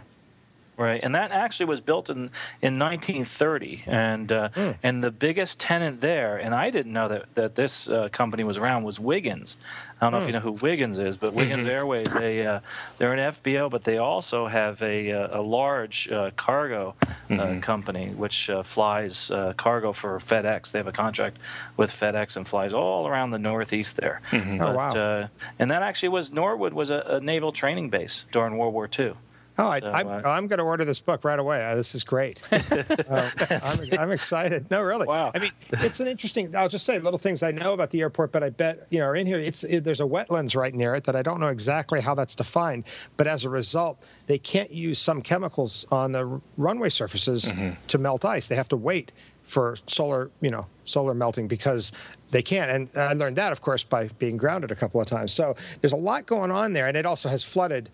Right, and that actually was built in in 1930, and uh, Hmm. and the biggest tenant there, and I didn't know that that this uh, company was around was Wiggins. I don't know if Hmm. you know who Wiggins is, but Wiggins Mm-hmm. Airways they uh, they're an FBO, but they also have a uh, a large uh, cargo uh, Mm-hmm. company which uh, flies uh, cargo for FedEx. They have a contract with FedEx and flies all around the Northeast there. Oh, But, wow. Uh, and that actually was Norwood was a, a naval training base during World War II. Oh, I, So, I'm, uh, I'm going to order this book right away. Uh, this is great. Uh, I'm, I'm excited. No, really. Wow. I mean, it's an interesting. I'll just say little things I know about the airport, but I bet you know are in here. It's it, there's a wetlands right near it that I don't know exactly how that's defined, but as a result, they can't use some chemicals on the r- runway surfaces to melt ice. They have to wait for solar, you know, solar melting because they can't. And I learned that, of course, by being grounded a couple of times. So there's a lot going on there, and it also has flooded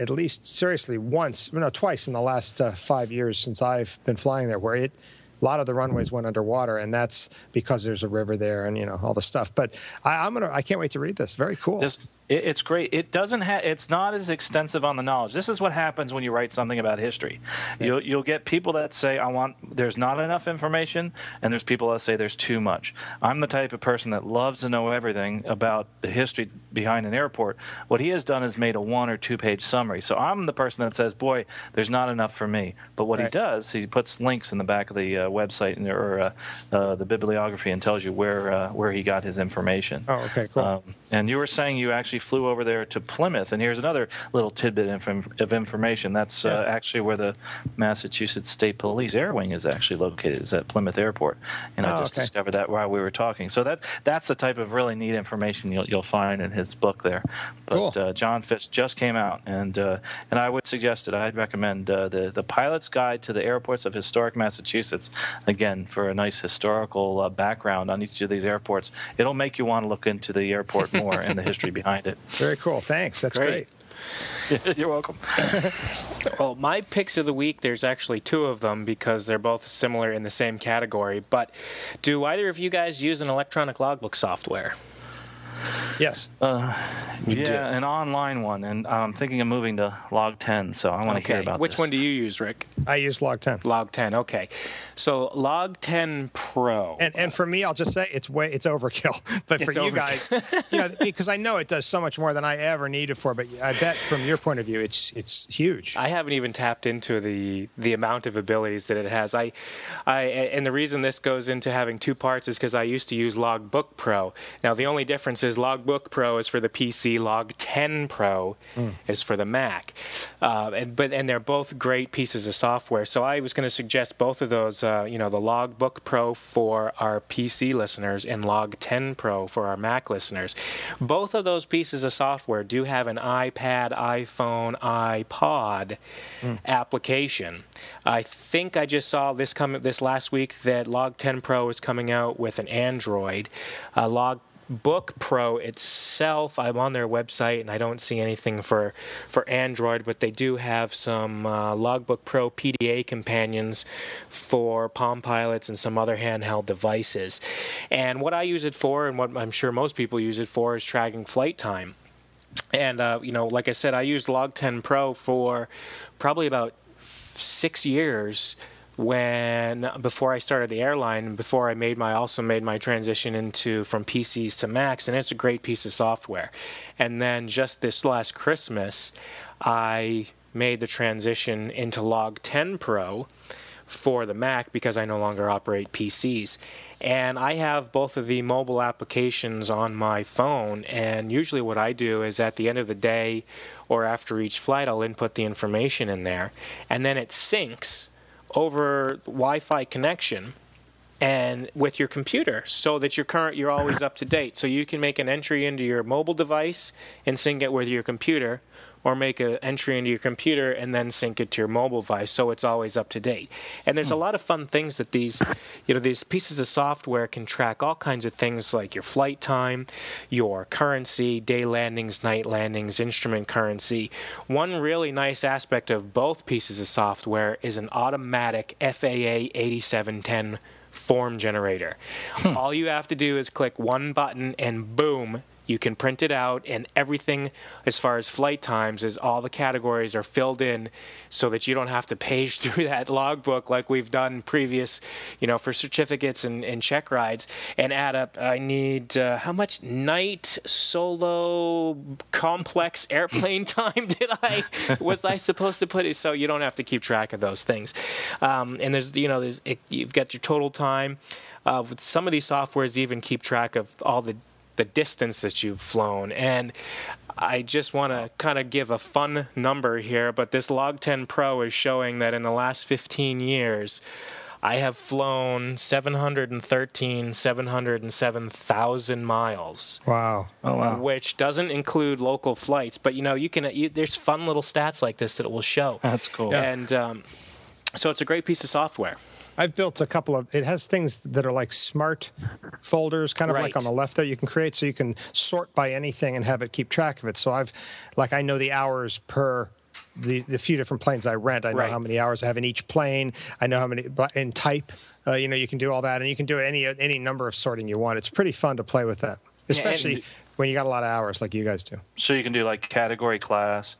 at least seriously once, no, twice in the last uh, five years since I've been flying there, where it a lot of the runways went underwater, and that's because there's a river there and you know all the stuff. But I, I'm gonna, I can't wait to read this. Very cool. This It, it's great. It doesn't have. It's not as extensive on the knowledge. This is what happens when you write something about history. Yeah. You'll you'll get people that say, "I want." There's not enough information, and there's people that say there's too much. I'm the type of person that loves to know everything about the history behind an airport. What he has done is made a one or two page summary. So I'm the person that says, "Boy, there's not enough for me." But what right. he does, he puts links in the back of the uh, website or uh, uh, the bibliography and tells you where uh, where he got his information. Oh, okay, cool. Um, and you were saying you actually flew over there to Plymouth, and here's another little tidbit of information. That's uh, actually where the Massachusetts State Police Air Wing is actually located. Is at Plymouth Airport, and oh, I just okay. discovered that while we were talking. So that that's the type of really neat information you'll you'll find in his book there. But cool. uh, John Fitz just came out, and uh, and I would suggest it. I'd recommend uh, the the Pilot's Guide to the Airports of Historic Massachusetts. Again, for a nice historical uh, background on each of these airports, it'll make you want to look into the airport more and the history behind it. Very cool. Thanks. That's great. great. You're welcome. well, my picks of the week, there's actually two of them because they're both similar in the same category. But do either of you guys use an electronic logbook software? Yes. Uh, yeah, do. an online one, and I'm thinking of moving to LogTen, so I want okay. to hear about Which this. one do you use, Rick? I use LogTen. Log 10, okay. So LogTen Pro. And and for me, I'll just say it's way it's overkill. But for it's you guys, you know, because I know it does so much more than I ever needed for. But I bet from your point of view, it's it's huge. I haven't even tapped into the the amount of abilities that it has. I, I and the reason this goes into having two parts is because I used to use Logbook Pro. Now the only difference is Logbook Pro is for the PC, LogTen Pro mm. is for the Mac. Uh, and but and they're both great pieces of software. So I was going to suggest both of those. Uh, you know, the Logbook Pro for our PC listeners and LogTen Pro for our Mac listeners. Both of those pieces of software do have an iPad, iPhone, iPod mm. application. I think I just saw this come this last week that LogTen Pro is coming out with an Android. Uh, Log Book Pro itself, I'm on their website and I don't see anything for for Android, but they do have some uh, Logbook Pro PDA companions for Palm Pilots and some other handheld devices. And what I use it for, and what I'm sure most people use it for, is tracking flight time. And uh, you know, like I said, I used LogTen Pro for probably about six years when before I started the airline, before I made my also made my transition into from PCs to Macs, and it's a great piece of software. And then just this last Christmas, I made the transition into LogTen Pro for the Mac because I no longer operate PCs. And I have both of the mobile applications on my phone. And usually, what I do is at the end of the day or after each flight, I'll input the information in there. And then it syncs over Wi-Fi connection and with your computer so that you're current you're always up to date. So you can make an entry into your mobile device and sync it with your computer or make an entry into your computer and then sync it to your mobile device so it's always up to date. And there's a hmm. lot of fun things that these, you know, these pieces of software can track all kinds of things like your flight time, your currency, day landings, night landings, instrument currency. One really nice aspect of both pieces of software is an automatic FAA 8710 form generator. Hmm. All you have to do is click one button and boom, you can print it out, and everything as far as flight times is all the categories are filled in so that you don't have to page through that logbook like we've done previous, you know, for certificates and, and check rides and add up. I need uh, how much night solo complex airplane time did I was I supposed to put it? So you don't have to keep track of those things. Um, and there's you know there's it, you've got your total time. Uh, some of these softwares even keep track of all the the distance that you've flown. And I just want to kind of give a fun number here, but this LogTen Pro is showing that in the last 15 years, I have flown 713, 707,000 miles. Wow. Oh, wow. Which doesn't include local flights, but you know, you can, you, there's fun little stats like this that it will show. That's cool. Yeah. And um, so it's a great piece of software. I've built a couple of. It has things that are like smart folders, kind of right. like on the left there. You can create so you can sort by anything and have it keep track of it. So I've, like, I know the hours per the, the few different planes I rent. I know right. how many hours I have in each plane. I know how many in type. Uh, you know, you can do all that, and you can do any any number of sorting you want. It's pretty fun to play with that, especially. Yeah, when you got a lot of hours like you guys do. So you can do like category class.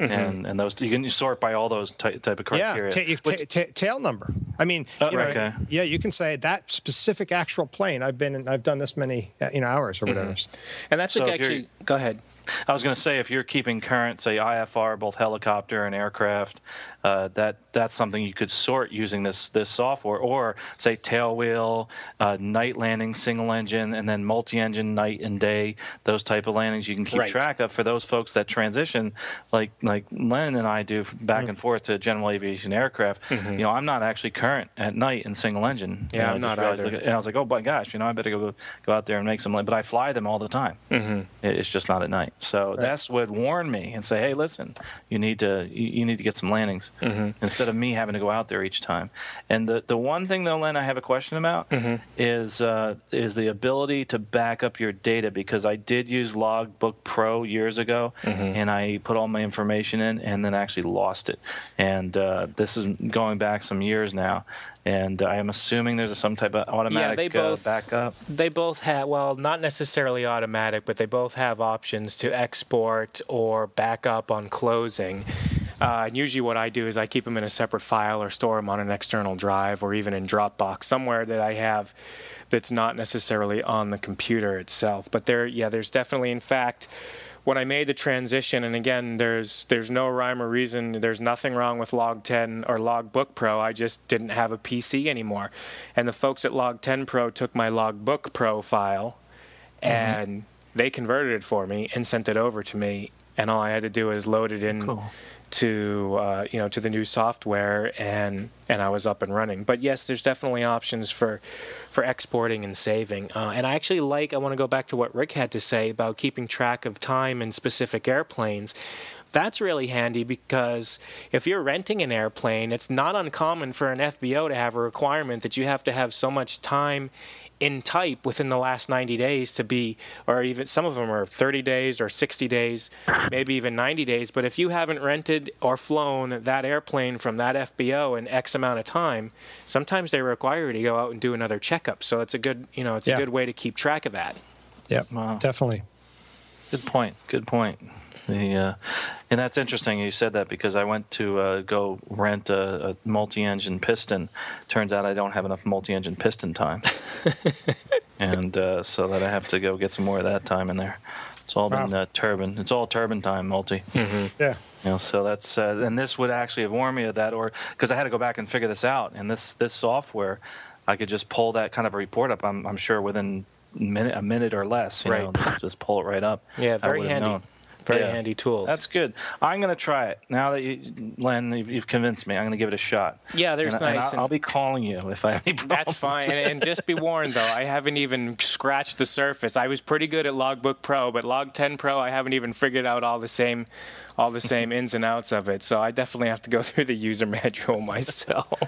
Mm-hmm. And and those you can sort by all those ty- type of criteria. Yeah, ta- you, ta- ta- tail number. I mean, Oh, you know, okay. yeah, you can say that specific actual plane. I've been, in, I've done this many, uh, you know, hours or whatever. And that's So like actually. Go ahead. I was going to say if you're keeping current, say IFR, both helicopter and aircraft, uh, that that's something you could sort using this this software, or say tailwheel, uh, night landing, single engine, and then multi-engine night and day. Those type of landings you can keep Right. track of for those folks that transition, like like Len and I do back and forth to general aviation aircraft. You know, I'm not actually current at night in single engine. Yeah, You know, I'm not either. like, and I was like, oh my gosh, you know, I better go go out there and make some. But I fly them all the time. Mm-hmm. It's just not at night. So that's what warned me and say, hey, listen, you need to you need to get some landings instead of me having to go out there each time. And the the one thing though, Len, I have a question about is uh, is the ability to back up your data because I did use Logbook Pro years ago, and I put all my information in and then actually lost it. And uh, this is going back some years now. And I am assuming there's some type of automatic yeah, they uh, both- backup. They both have, well, not necessarily automatic, but they both have options to export or backup on closing. Uh, and usually, what I do is I keep them in a separate file or store them on an external drive or even in Dropbox, somewhere that I have that's not necessarily on the computer itself. But there, yeah, there's definitely, in fact, when I made the transition, and again, there's there's no rhyme or reason. There's nothing wrong with LogTen or Logbook Pro. I just didn't have a PC anymore, and the folks at LogTen Pro took my Logbook Pro file, and they converted it for me and sent it over to me, and all I had to do was load it in Cool. To uh, you know to the new software and and I was up and running. But yes, there's definitely options for for exporting and saving. Uh, and I actually like I want to go back to what Rick had to say about keeping track of time in specific airplanes. That's really handy because if you're renting an airplane, it's not uncommon for an FBO to have a requirement that you have to have so much time in type within the last 90 days to be, or even some of them are 30 days or 60 days, maybe even 90 days. But if you haven't rented or flown that airplane from that FBO in X amount of time, sometimes they require you to go out and do another checkup. So it's a good, you know, it's Yeah. a good way to keep track of that. Yep, Wow. definitely. Good point. Good point. The uh, and that's interesting. You said that because I went to uh, go rent a, a multi-engine piston. Turns out I don't have enough multi-engine piston time, and uh, so that I have to go get some more of that time in there. It's all been Wow. uh, turbine. It's all turbine time, multi. Yeah. You know, so that's uh, and this would actually have warned me of that, or because I had to go back and figure this out. And this this software, I could just pull that kind of a report up. I'm I'm sure within a minute, a minute or less. You Right. know, just, just pull it right up. Yeah, very handy. known. Very Yeah. handy tools. That's good. I'm going to try it now that you, Len, you've, you've convinced me. I'm going to give it a shot. Yeah, there's and, and nice I'll, and- I'll be calling you if I have any problems. That's fine. And, and just be warned, though, I haven't even scratched the surface. I was pretty good at Logbook Pro, but LogTen Pro, I haven't even figured out all the same, all the same ins and outs of it. So I definitely have to go through the user manual myself.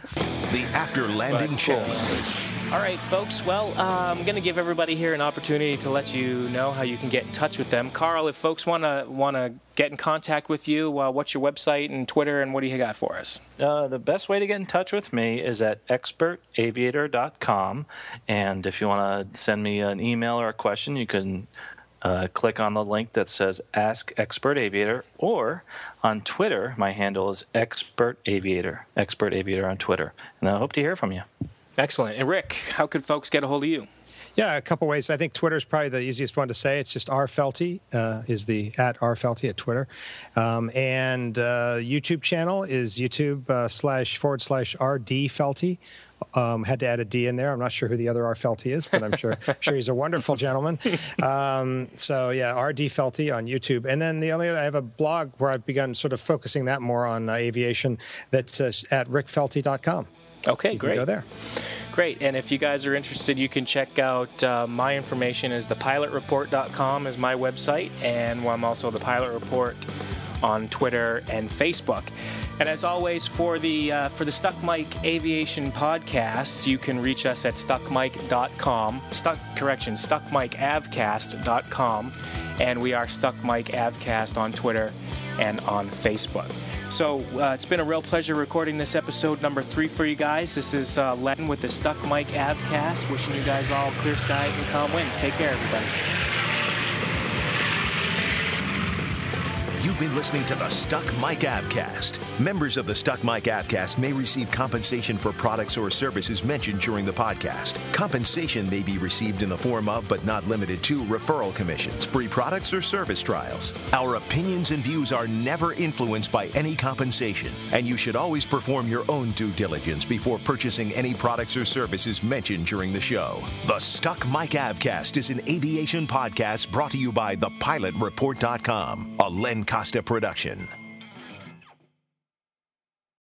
The After Landing But cool. Checklist. All right, folks. Well, uh, I'm going to give everybody here an opportunity to let you know how you can get in touch with them. Carl, if folks want to want to get in contact with you, uh, what's your website and Twitter, and what do you got for us? Uh, the best way to get in touch with me is at expertaviator.com. And if you want to send me an email or a question, you can uh, click on the link that says Ask Expert Aviator. Or on Twitter, my handle is Expert Aviator. Expert Aviator on Twitter. And I hope to hear from you. Excellent. And Rick, how could folks get a hold of you? Yeah, a couple ways. I think Twitter is probably the easiest one to say. It's just R Felty uh, is the at R Felty at Twitter, um, and uh, YouTube channel is YouTube uh, slash forward slash RD Felty. Um, had to add a D in there. I'm not sure who the other R Felty is, but I'm sure sure he's a wonderful gentleman. Um, so yeah, RD Felty on YouTube, and then the only other, I have a blog where I've begun sort of focusing that more on uh, aviation. That's uh, at rickfelty.com. Okay, You can great. go there. Great. And if you guys are interested, you can check out uh, my information is thepilotreport.com is my website, and I'm also the Pilot Report on Twitter and Facebook. And as always, for the uh, for the Stuck Mic Aviation podcast, you can reach us at stuckmic.com. Stuck correction, stuckmicavcast.com, and we are Stuck Mic Avcast on Twitter and on Facebook. So uh, it's been a real pleasure recording this episode number three for you guys. This is uh, Len with the Stuck Mic Avcast, wishing you guys all clear skies and calm winds. Take care, everybody. You've been listening to the Stuck Mic Avcast. Members of the Stuck Mic Avcast may receive compensation for products or services mentioned during the podcast. Compensation may be received in the form of, but not limited to, referral commissions, free products, or service trials. Our opinions and views are never influenced by any compensation, and you should always perform your own due diligence before purchasing any products or services mentioned during the show. The Stuck Mic Avcast is an aviation podcast brought to you by thepilot.report.com, a Len Costa production.